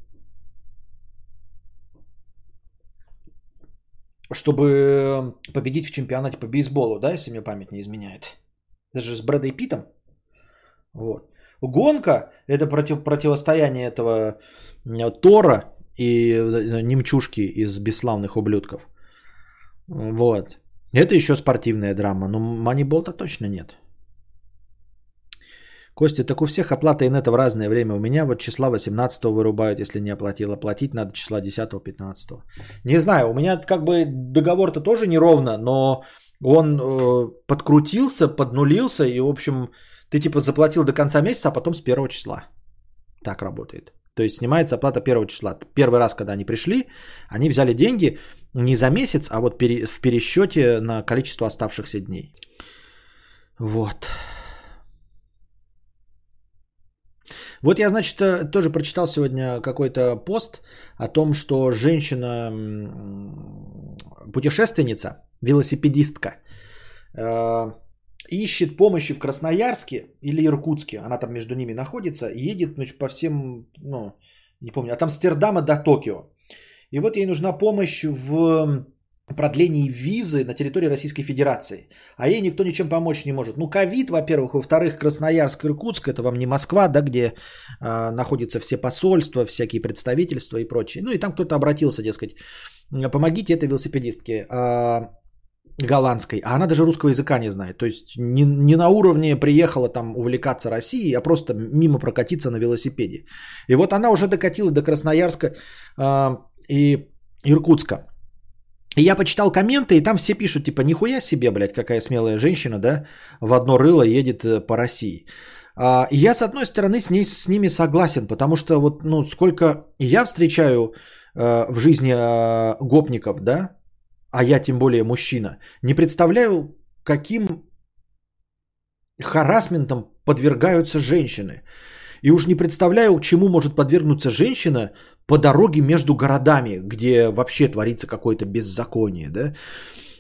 Чтобы победить в чемпионате по бейсболу, да, если мне память не изменяет. Это же с Брэдой Питом. Вот. Гонка – это против, противостояние этого Тора и э, немчушки из бесславных ублюдков. Вот. Это еще спортивная драма, но манибол-то точно нет. Костя, так у всех оплата инета в разное время. У меня вот числа 18 вырубают, если не оплатила. Платить надо числа 10-15. Не знаю, у меня как бы договор-то тоже неровно, но он э, подкрутился, поднулился, и, в общем, ты типа заплатил до конца месяца, а потом с первого числа. Так работает. То есть снимается оплата первого числа. Первый раз, когда они пришли, они взяли деньги не за месяц, а вот в пересчете на количество оставшихся дней. Вот. Вот я, значит, э, тоже прочитал сегодня какой-то пост о том, что женщина, путешественница, велосипедистка, э, ищет помощи в Красноярске или Иркутске, она там между ними находится, едет значит, по всем, ну, не помню, от Амстердама до Токио. И вот ей нужна помощь в продлении визы на территории Российской Федерации. А ей никто ничем помочь не может. Ну, ковид, во-первых, во-вторых, Красноярск, Иркутск, это вам не Москва, да, где э, находятся все посольства, всякие представительства и прочее. Ну, и там кто-то обратился, дескать, помогите этой велосипедистке э, голландской, а она даже русского языка не знает. То есть не, не на уровне приехала там увлекаться Россией, а просто мимо прокатиться на велосипеде. И вот она уже докатила до Красноярска э, и Иркутска. И я почитал комменты, и там все пишут, типа, нихуя себе, блядь, какая смелая женщина, да, в одно рыло едет э, по России. А, и я, с одной стороны, с, ней, с ними согласен, потому что вот, ну, сколько я встречаю э, в жизни э, гопников, да, а я тем более мужчина, не представляю, каким харасментом подвергаются женщины. И уж не представляю, чему может подвергнуться женщина по дороге между городами, где вообще творится какое-то беззаконие, да.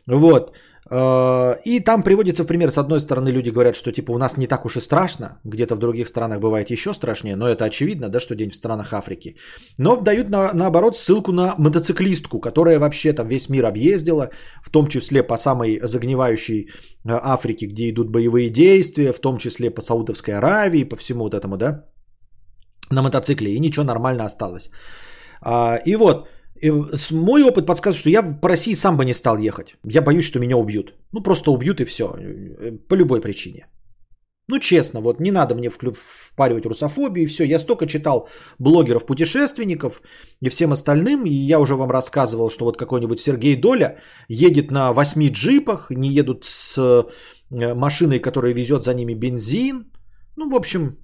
Вот. Э, и там приводится в пример, с одной стороны, люди говорят, что типа у нас не так уж и страшно, где-то в других странах бывает еще страшнее, но это очевидно, да, что день в странах Африки. Но дают на, наоборот ссылку на мотоциклистку, которая вообще там весь мир объездила, в том числе по самой загнивающей э, Африке, где идут боевые действия, в том числе по Саудовской Аравии, по всему вот этому, да, на мотоцикле, и ничего нормально осталось. А, и вот, и мой опыт подсказывает, что я по России сам бы не стал ехать. Я боюсь, что меня убьют. Ну, просто убьют и все. По любой причине. Ну, честно, вот не надо мне впаривать русофобию и все. Я столько читал блогеров-путешественников и всем остальным, и я уже вам рассказывал, что вот какой-нибудь Сергей Доля едет на восьми джипах, не едут с э, машиной, которая везет за ними бензин. Ну, в общем,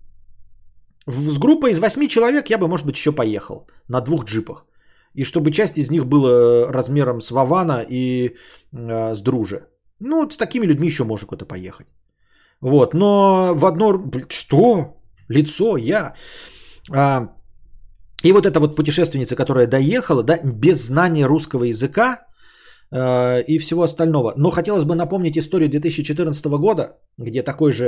с группой из восьми человек я бы, может быть, еще поехал на двух джипах. И чтобы часть из них была размером с Вавана и э, с Друже. Ну, с такими людьми еще можно куда-то поехать. Вот, но в одно... Что? Лицо, я. А, и вот эта вот путешественница, которая доехала, да, без знания русского языка, э, и всего остального. Но хотелось бы напомнить историю 2014 года, где такой же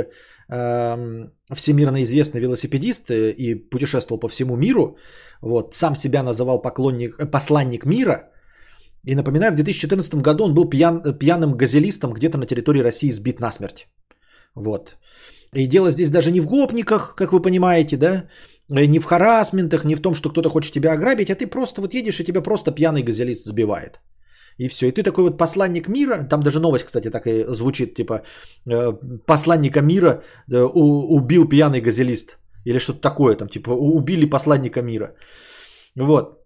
э, всемирно известный велосипедист э, и путешествовал по всему миру, вот, сам себя называл поклонник, э, посланник мира. И напоминаю, в 2014 году он был пьян, пьяным газелистом где-то на территории России сбит насмерть. Вот. И дело здесь даже не в гопниках, как вы понимаете, да, э, не в харасментах, не в том, что кто-то хочет тебя ограбить, а ты просто вот едешь, и тебя просто пьяный газелист сбивает. И все. И ты такой вот посланник мира, там даже новость, кстати, так и звучит, типа э, посланника мира э, убил пьяный газелист. Или что-то такое, там, типа убили посланника мира. Вот.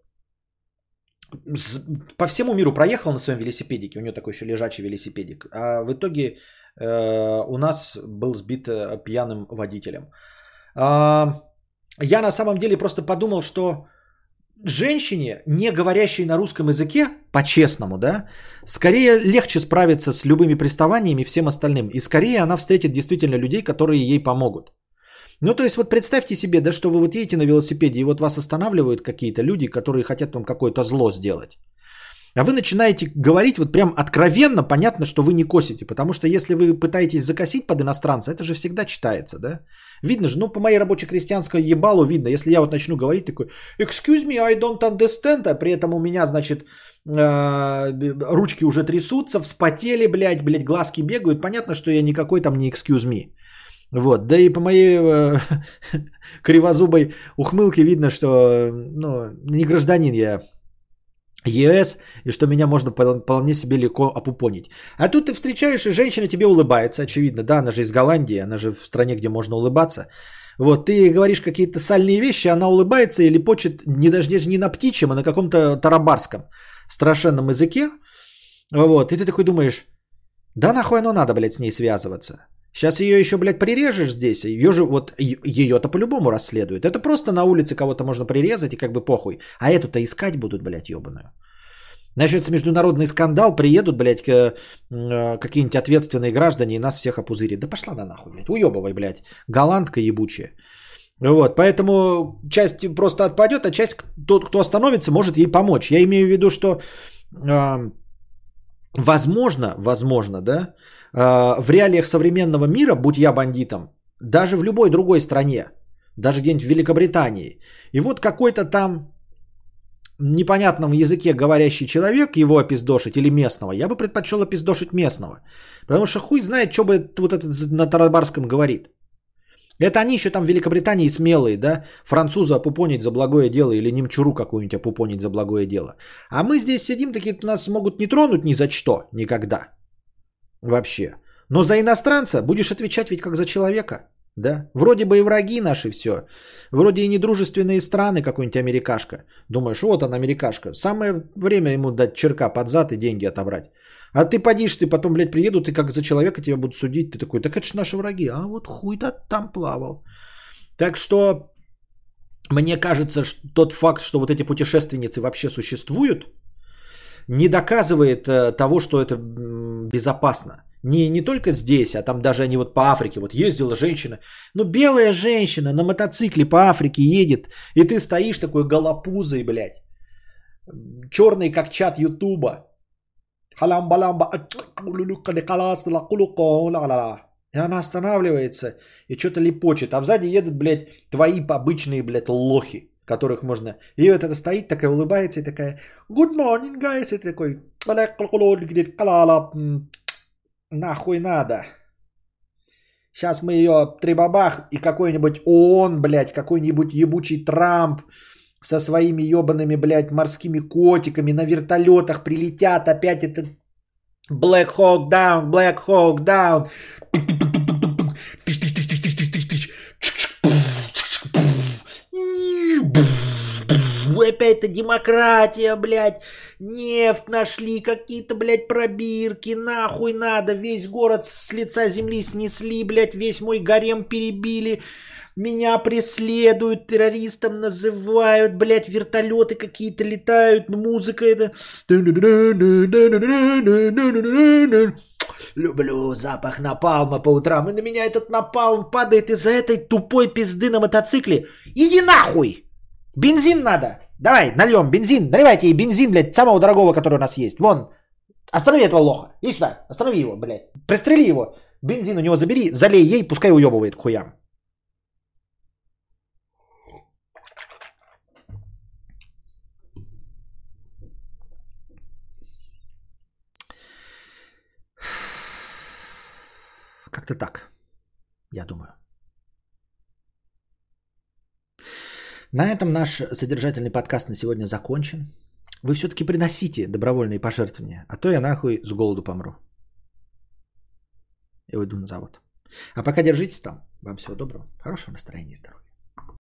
По всему миру проехал на своем велосипедике, у него такой еще лежачий велосипедик. А в итоге Э, у нас был сбит э, пьяным водителем. А, я на самом деле просто подумал, что женщине, не говорящей на русском языке, по-честному, да, скорее легче справиться с любыми приставаниями и всем остальным. И скорее она встретит действительно людей, которые ей помогут. Ну, то есть, вот представьте себе, да, что вы вот едете на велосипеде, и вот вас останавливают какие-то люди, которые хотят вам какое-то зло сделать. А вы начинаете говорить вот прям откровенно, понятно, что вы не косите. Потому что если вы пытаетесь закосить под иностранца, это же всегда читается, да? Видно же, ну по моей рабоче-крестьянской ебалу видно. Если я вот начну говорить такой, excuse me, I don't understand, а при этом у меня, значит, э, ручки уже трясутся, вспотели, блядь, блядь, глазки бегают. Понятно, что я никакой там не excuse me. Вот, да и по моей э, <laughs> кривозубой ухмылке видно, что ну, не гражданин я ЕС, и что меня можно вполне себе легко опупонить. А тут ты встречаешь, и женщина тебе улыбается, очевидно. Да, она же из Голландии, она же в стране, где можно улыбаться. Вот, ты говоришь какие-то сальные вещи, она улыбается или почет не даже не на птичьем, а на каком-то тарабарском страшенном языке. Вот, и ты такой думаешь, да нахуй оно надо, блядь, с ней связываться. Сейчас ее еще, блядь, прирежешь здесь. Ее же, вот, ее-то по-любому расследуют. Это просто на улице кого-то можно прирезать и как бы похуй. А эту-то искать будут, блядь, ебаную. Начнется международный скандал, приедут, блядь, э, какие-нибудь ответственные граждане и нас всех опузырят. Да пошла на нахуй, блядь, уебывай, блядь, голландка ебучая. Вот, поэтому часть просто отпадет, а часть, тот, кто остановится, может ей помочь. Я имею в виду, что э, возможно, возможно, да, в реалиях современного мира, будь я бандитом, даже в любой другой стране, даже где-нибудь в Великобритании, и вот какой-то там непонятном языке говорящий человек его опиздошить или местного, я бы предпочел опиздошить местного. Потому что хуй знает, что бы вот этот на тарабарском говорит. Это они еще там в Великобритании смелые, да, француза опупонить за благое дело или немчуру какую-нибудь опупонить за благое дело. А мы здесь сидим, такие нас могут не тронуть ни за что, никогда. Вообще. Но за иностранца будешь отвечать ведь как за человека. Да? Вроде бы и враги наши все. Вроде и недружественные страны, какой-нибудь америкашка. Думаешь, вот он америкашка. Самое время ему дать черка под зад и деньги отобрать. А ты подишь, ты потом, блядь, приедут, и как за человека тебя будут судить. Ты такой, так это же наши враги. А вот хуй-то там плавал. Так что мне кажется, что тот факт, что вот эти путешественницы вообще существуют, не доказывает э, того, что это безопасно. Не, не только здесь, а там даже они вот по Африке. Вот ездила женщина. Ну, белая женщина на мотоцикле по Африке едет. И ты стоишь такой голопузой, блядь. Черный, как чат Ютуба. И она останавливается и что-то липочет. А сзади едут, блядь, твои обычные, блядь, лохи, которых можно... И вот это стоит, такая улыбается и такая Good morning, guys. И такой нахуй надо. Сейчас мы ее трибабах и какой-нибудь ООН, блядь, какой-нибудь ебучий Трамп со своими ебаными, блядь, морскими котиками на вертолетах прилетят опять этот Black Hawk down, Black Hawk down. Опять-то демократия, блядь нефть нашли, какие-то, блядь, пробирки, нахуй надо, весь город с лица земли снесли, блядь, весь мой гарем перебили, меня преследуют, террористом называют, блядь, вертолеты какие-то летают, музыка это... Люблю запах напалма по утрам, и на меня этот напалм падает из-за этой тупой пизды на мотоцикле. Иди нахуй! Бензин надо! Давай, нальем бензин. Наливайте ей бензин, блядь, самого дорогого, который у нас есть. Вон, Останови этого лоха. Иди сюда. Останови его, блядь. Пристрели его. Бензин у него забери, залей ей, пускай уебывает к хуям. Как-то так, я думаю. На этом наш содержательный подкаст на сегодня закончен. Вы все-таки приносите добровольные пожертвования, а то я нахуй с голоду помру. И уйду на завод. А пока держитесь там. Вам всего доброго, хорошего настроения и здоровья.